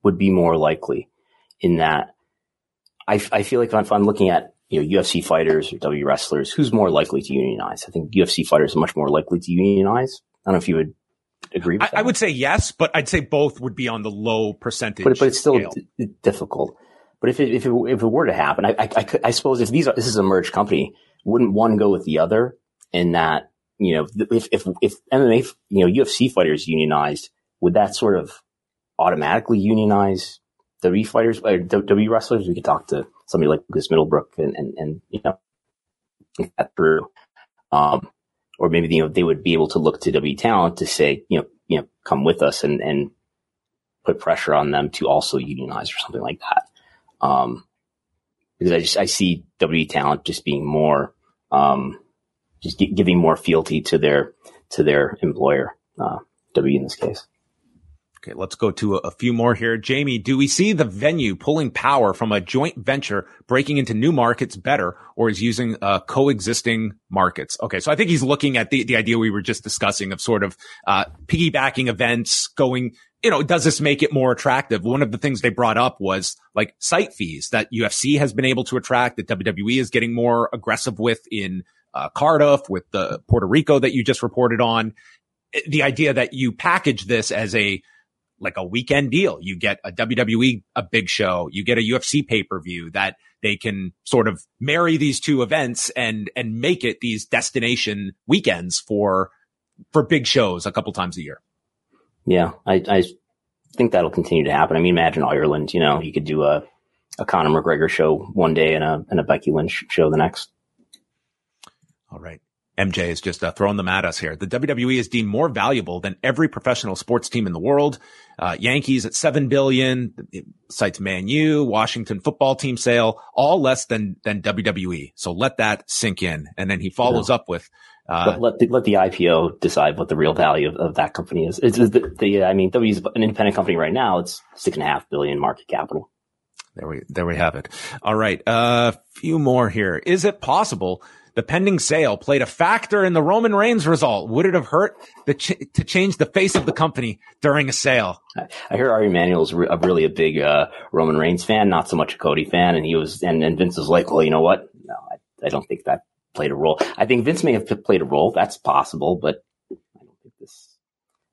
Speaker 4: would be more likely in that I, I feel like if I'm looking at you know, UFC fighters or W wrestlers, who's more likely to unionize? I think UFC fighters are much more likely to unionize. I don't know if you would agree with
Speaker 3: I, I would say yes, but I'd say both would be on the low percentage.
Speaker 4: But, but it's still d- difficult. But if it, if it, if it were to happen, I, I, I, could, I suppose if these are, this is a merged company, wouldn't one go with the other? In that, you know, if, if, if MMA, you know, UFC fighters unionized, would that sort of automatically unionize W fighters, or W wrestlers? We could talk to somebody like Lucas Middlebrook and, and, and you know, that through. Um, or maybe, you know, they would be able to look to W talent to say, you know, you know, come with us and, and put pressure on them to also unionize or something like that. Um, because I just, I see W talent just being more, um, just giving more fealty to their, to their employer, uh, W in this case.
Speaker 3: Okay, let's go to a, a, few more here. Jamie, do we see the venue pulling power from a joint venture breaking into new markets better or is using uh, coexisting markets? Okay, so I think he's looking at the, the idea we were just discussing of sort of uh, piggybacking events going, you know, does this make it more attractive? One of the things they brought up was like site fees that UFC has been able to attract, that WWE is getting more aggressive with in uh, Cardiff, with the Puerto Rico that you just reported on. The idea that you package this as a like a weekend deal. You get a WWE, a big show. You get a UFC pay per view that they can sort of marry these two events and, and make it these destination weekends for, for big shows a couple times a year.
Speaker 4: Yeah. I, I think that'll continue to happen. I mean, imagine Ireland, you know, you could do a, a Conor McGregor show one day and a, and a Becky Lynch show the next.
Speaker 3: All right. MJ is just uh, throwing them at us here. The WWE is deemed more valuable than every professional sports team in the world. Uh, Yankees at seven billion, cites Man U, Washington football team sale, all less than than WWE. So let that sink in. And then he follows up with.
Speaker 4: Uh, let, the, let the IPO decide what the real value of, of that company is. It's, it's the, the, I mean, W is an independent company right now. It's six and a half billion market capital.
Speaker 3: There we, there we have it. All right. A uh, few more here. Is it possible the pending sale played a factor in the Roman Reigns result. Would it have hurt ch- to change the face of the company during a sale?
Speaker 4: I hear Ari Emanuel's re- really a big uh, Roman Reigns fan, not so much a Cody fan, and he was and, and Vince was like, well, you know what? No, I, I don't think that played a role. I think Vince may have played a role. That's possible, but I don't think this.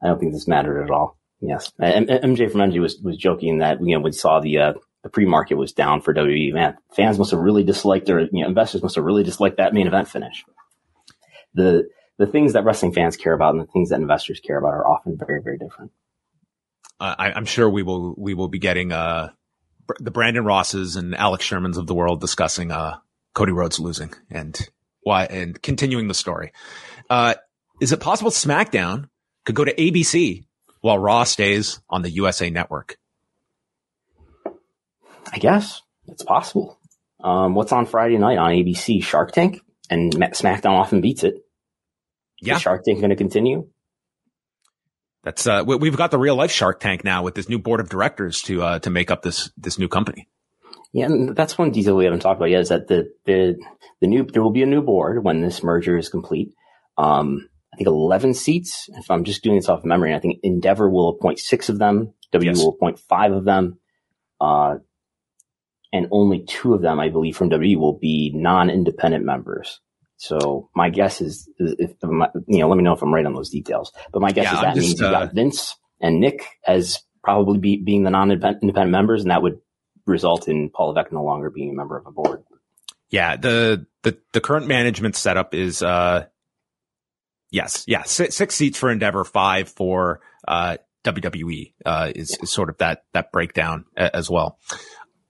Speaker 4: I don't think this mattered at all. Yes, MJ from MJ was was joking that you know we saw the uh, the pre-market was down for WWE. Man, fans must have really disliked their, you know, investors must have really disliked that main event finish. The, the things that wrestling fans care about and the things that investors care about are often very, very different.
Speaker 3: Uh, I, am sure we will, we will be getting, uh, the Brandon Rosses and Alex Shermans of the world discussing, uh, Cody Rhodes losing and why, and continuing the story. Uh, is it possible SmackDown could go to ABC while Raw stays on the USA network?
Speaker 4: I guess it's possible. Um, what's on Friday night on ABC? Shark Tank, and SmackDown often beats it.
Speaker 3: Yeah,
Speaker 4: Is Shark Tank going to continue.
Speaker 3: That's uh, we, have got the real life Shark Tank now with this new board of directors to uh, to make up this this new company.
Speaker 4: Yeah, and that's one detail we haven't talked about yet is that the the the new there will be a new board when this merger is complete. Um, I think eleven seats. If I'm just doing this off of memory, I think Endeavor will appoint six of them. W yes. will appoint five of them. Uh, and only two of them, I believe, from WWE will be non-independent members. So my guess is, is if you know, let me know if I'm right on those details. But my guess yeah, is that just, means you got uh, Vince and Nick as probably be, being the non-independent members, and that would result in Paul Levesque no longer being a member of a board.
Speaker 3: Yeah, the the the current management setup is uh yes, yeah, six, six seats for Endeavor, five for uh WWE uh is, is sort of that that breakdown as well.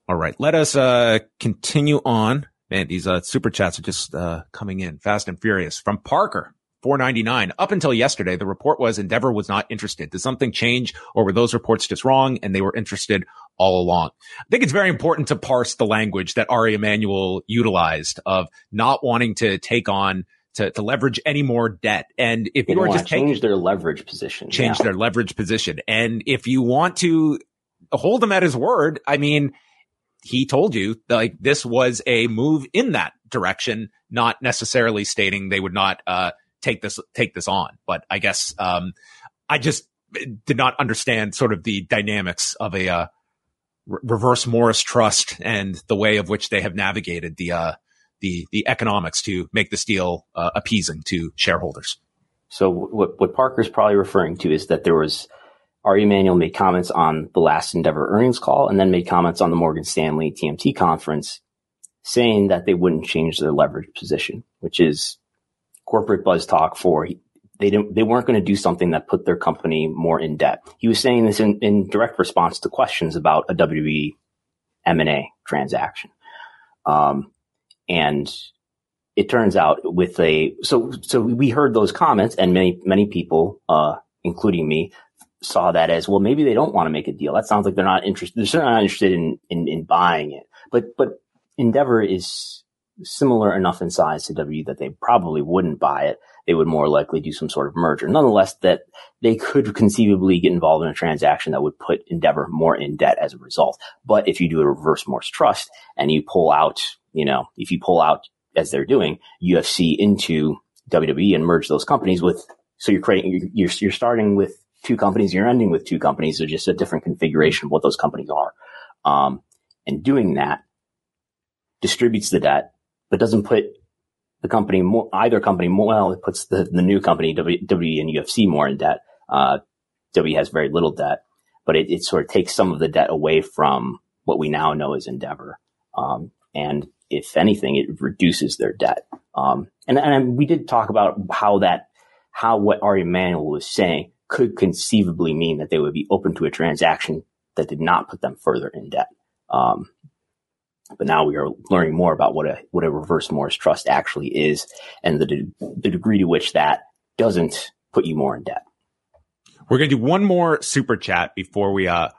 Speaker 3: All right, let us uh continue on. Man, these uh super chats are just uh coming in fast and furious from Parker. 499. Up until yesterday, the report was Endeavor was not interested. Did something change or were those reports just wrong and they were interested all along? I think it's very important to parse the language that Ari Emanuel utilized of not wanting to take on to, to leverage any more debt. And if you are just
Speaker 4: change their leverage position,
Speaker 3: change yeah. their leverage position. And if you want to hold him at his word, I mean, he told you like this was a move in that direction, not necessarily stating they would not, uh, take this take this on. But I guess um, I just did not understand sort of the dynamics of a uh, re- reverse Morris trust and the way of which they have navigated the uh, the the economics to make this deal uh, appeasing to shareholders.
Speaker 4: So what what Parker's probably referring to is that there was Ari Emanuel made comments on the last Endeavor earnings call and then made comments on the Morgan Stanley TMT conference saying that they wouldn't change their leverage position, which is corporate buzz talk for they didn't they weren't going to do something that put their company more in debt. He was saying this in, in direct response to questions about a WWE M&A transaction. Um, and it turns out with a so so we heard those comments and many many people uh, including me saw that as well maybe they don't want to make a deal. That sounds like they're not interested they're certainly not interested in in, in buying it. But but Endeavor is similar enough in size to W that they probably wouldn't buy it. They would more likely do some sort of merger. Nonetheless, that they could conceivably get involved in a transaction that would put Endeavor more in debt as a result. But if you do a reverse Morris trust and you pull out, you know, if you pull out as they're doing UFC into WWE and merge those companies with, so you're creating, you're, you're starting with two companies, you're ending with two companies. They're just a different configuration of what those companies are. Um, and doing that distributes the debt but doesn't put the company more, either company more, well, it puts the, the new company, W, W and UFC more in debt. Uh, W has very little debt, but it, it sort of takes some of the debt away from what we now know as Endeavor. Um, and if anything, it reduces their debt. Um, and, and we did talk about how that, how what Ari Emanuel was saying could conceivably mean that they would be open to a transaction that did not put them further in debt. Um, but now we are learning more about what a what a reverse Morris trust actually is, and the de- the degree to which that doesn't put you more in debt.
Speaker 3: We're going to do one more super chat before we uh,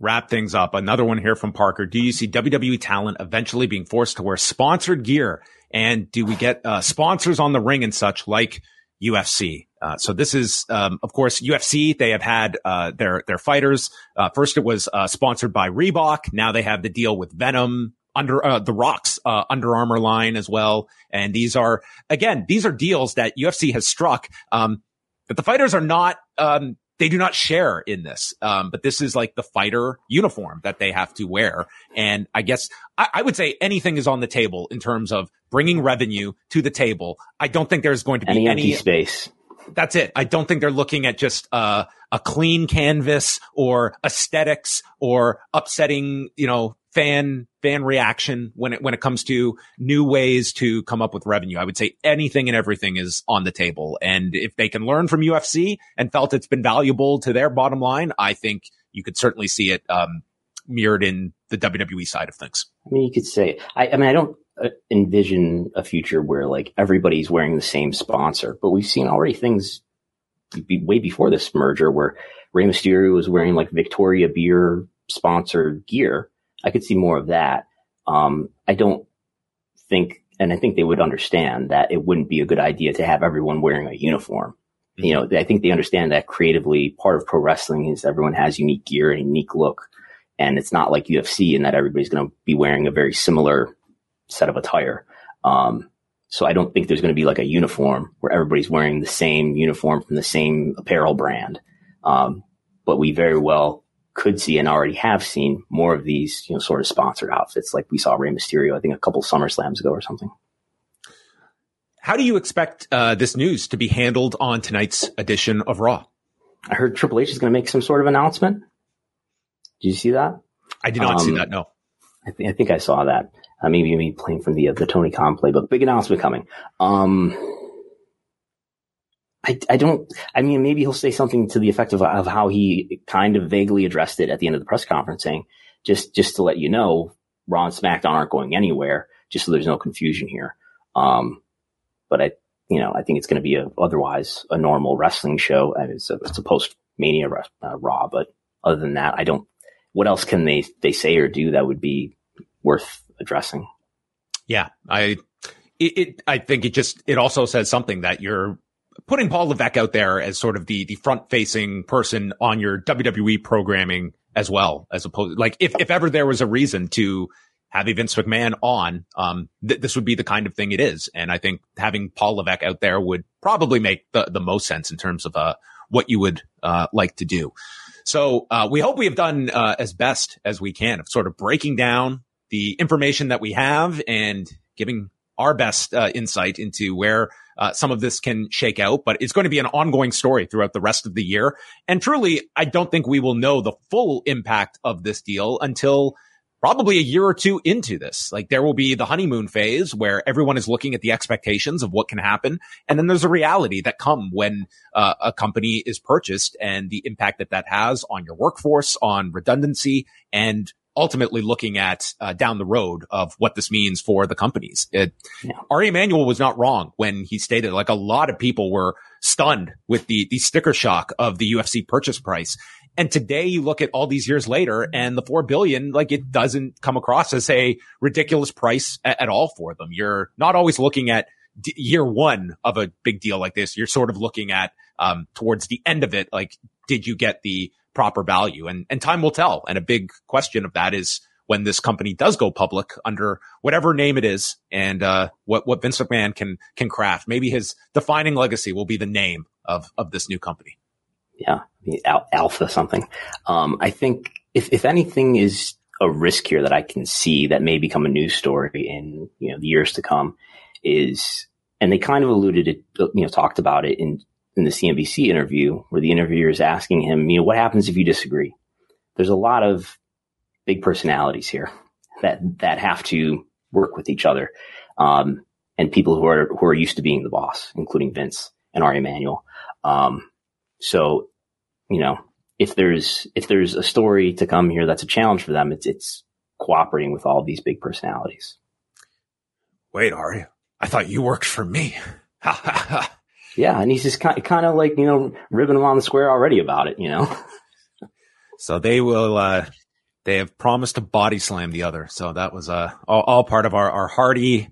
Speaker 3: wrap things up. Another one here from Parker. Do you see WWE talent eventually being forced to wear sponsored gear? And do we get uh, sponsors on the ring and such like UFC? Uh, so this is, um, of course, UFC. They have had uh, their their fighters. Uh, first, it was uh, sponsored by Reebok. Now they have the deal with Venum, under uh, the Rocks uh, Under Armour line as well. And these are again, these are deals that UFC has struck. Um, but the fighters are not. Um, they do not share in this. Um, but this is like the fighter uniform that they have to wear. And I guess I, I, would say anything is on the table in terms of bringing revenue to the table. I don't think there's going to be
Speaker 4: any,
Speaker 3: any
Speaker 4: space.
Speaker 3: That's it. I don't think they're looking at just uh, a clean canvas or aesthetics or upsetting, you know, fan fan reaction when it when it comes to new ways to come up with revenue. I would say anything and everything is on the table. And if they can learn from UFC and felt it's been valuable to their bottom line, I think you could certainly see it um, mirrored in the WWE side of things.
Speaker 4: I mean, you could say. I, I mean, I don't uh, envision a future where like everybody's wearing the same sponsor, but we've seen already things be, way before this merger where Rey Mysterio was wearing like Victoria beer sponsored gear I could see more of that. Um, I don't think, and I think they would understand that it wouldn't be a good idea to have everyone wearing a uniform. You know, I think they understand that creatively part of pro wrestling is everyone has unique gear and unique look. And it's not like UFC in that everybody's going to be wearing a very similar set of attire. Um, so I don't think there's going to be like a uniform where everybody's wearing the same uniform from the same apparel brand. Um, but we very well could see and already have seen more of these, you know, sort of sponsored outfits like we saw Rey Mysterio, I think a couple Summer Slams ago or something.
Speaker 3: How do you expect uh, this news to be handled on tonight's edition of Raw?
Speaker 4: I heard Triple H is going to make some sort of announcement. Did you see that?
Speaker 3: I did not um, see that. No.
Speaker 4: I, th- I think I saw that. Uh, maybe maybe playing from the uh, the Tony Khan playbook. Big announcement coming. Um, I, I don't, I mean, maybe he'll say something to the effect of, of how he kind of vaguely addressed it at the end of the press conference saying, just, just to let you know, Raw and SmackDown aren't going anywhere, just so there's no confusion here. Um, but I, you know, I think it's going to be a, otherwise a normal wrestling show. I mean, it's a, it's a post mania uh, Raw, but other than that, I don't, what else can they, they say or do that would be worth addressing?
Speaker 3: Yeah. I, it, it, I think it just, it also says something that you're putting Paul Levesque out there as sort of the, the front facing person on your WWE programming as well, as opposed, like if, if ever there was a reason to have a Vince McMahon on, um, th- this would be the kind of thing it is. And I think having Paul Levesque out there would probably make the, the most sense in terms of, uh, what you would, uh, like to do. So, uh, we hope we have done, uh, as best as we can of sort of breaking down the information that we have and giving our best, uh, insight into where, uh, some of this can shake out, but it's going to be an ongoing story throughout the rest of the year. And truly, I don't think we will know the full impact of this deal until probably a year or two into this. Like there will be the honeymoon phase where everyone is looking at the expectations of what can happen. And then there's a reality that come when uh, a company is purchased and the impact that that has on your workforce, on redundancy and ultimately looking at uh, down the road of what this means for the companies. It, yeah. Ari Emanuel was not wrong when he stated like a lot of people were stunned with the the sticker shock of the UFC purchase price. And today you look at all these years later and the 4 billion, like it doesn't come across as a ridiculous price at, at all for them. You're not always looking at d- year one of a big deal like this. You're sort of looking at, um, towards the end of it. Like, did you get the proper value? And, and time will tell. And a big question of that is when this company does go public under whatever name it is and, uh, what, what Vince McMahon can, can craft. Maybe his defining legacy will be the name of, of this new company
Speaker 4: yeah, Al- alpha something. Um, I think if, if anything is a risk here that I can see that may become a news story in, you know, the years to come is, and they kind of alluded it, you know, talked about it in, in the CNBC interview where the interviewer is asking him, you know, what happens if you disagree? There's a lot of big personalities here that, that have to work with each other. Um, and people who are, who are used to being the boss, including Vince and Ari Emanuel. Um, so, you know, if there's if there's a story to come here that's a challenge for them, it's it's cooperating with all these big personalities.
Speaker 3: Wait, Ari, I thought you worked for me.
Speaker 4: yeah, and he's just kind, kind of like you know ribbing him on the square already about it, you know.
Speaker 3: so they will. uh They have promised to body slam the other. So that was uh all, all part of our our hearty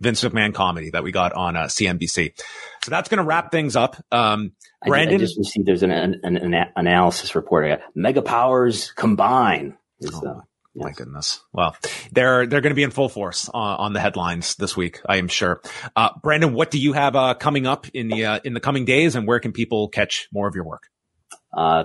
Speaker 3: Vince McMahon comedy that we got on uh, CNBC. So that's going to wrap things up. Um, Brandon,
Speaker 4: I, just received there's an, an, an, analysis report. Mega powers combine.
Speaker 3: oh, uh, yes. My goodness. Well, they're they're going to be in full force on, on, the headlines this week, I am sure. Uh, Brandon, what do you have uh, coming up in the uh, in the coming days, and where can people catch more of your work?
Speaker 4: Uh,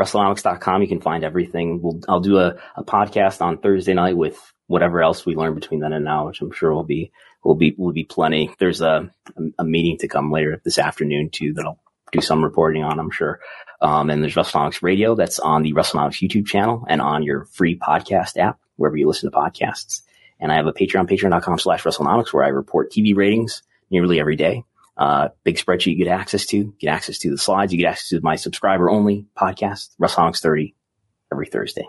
Speaker 4: WrestleNomics.com. You can find everything. We'll, I'll do a, a podcast on Thursday night with whatever else we learn between then and now, which I'm sure will be will be will be plenty. There's a a meeting to come later this afternoon too that I'll do some reporting on, I'm sure. Um, and there's WrestleNomics Radio that's on the WrestleNomics YouTube channel and on your free podcast app wherever you listen to podcasts. And I have a Patreon, patreon.com slash WrestleNomics where I report TV ratings nearly every day. Uh, big spreadsheet you get access to, get access to the slides, you get access to my subscriber only podcast, WrestleNomics 30 every Thursday.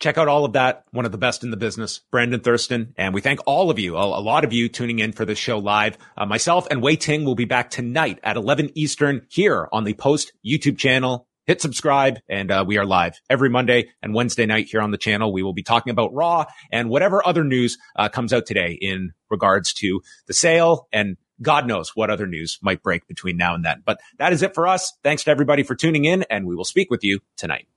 Speaker 3: Check out all of that. One of the best in the business, Brandon Thurston. And we thank all of you, a, a lot of you tuning in for this show live. Uh, myself and Wai Ting will be back tonight at 11 Eastern here on the Post YouTube channel. Hit subscribe and uh, we are live every Monday and Wednesday night here on the channel. We will be talking about Raw and whatever other news uh, comes out today in regards to the sale and God knows what other news might break between now and then. But that is it for us. Thanks to everybody for tuning in and we will speak with you tonight.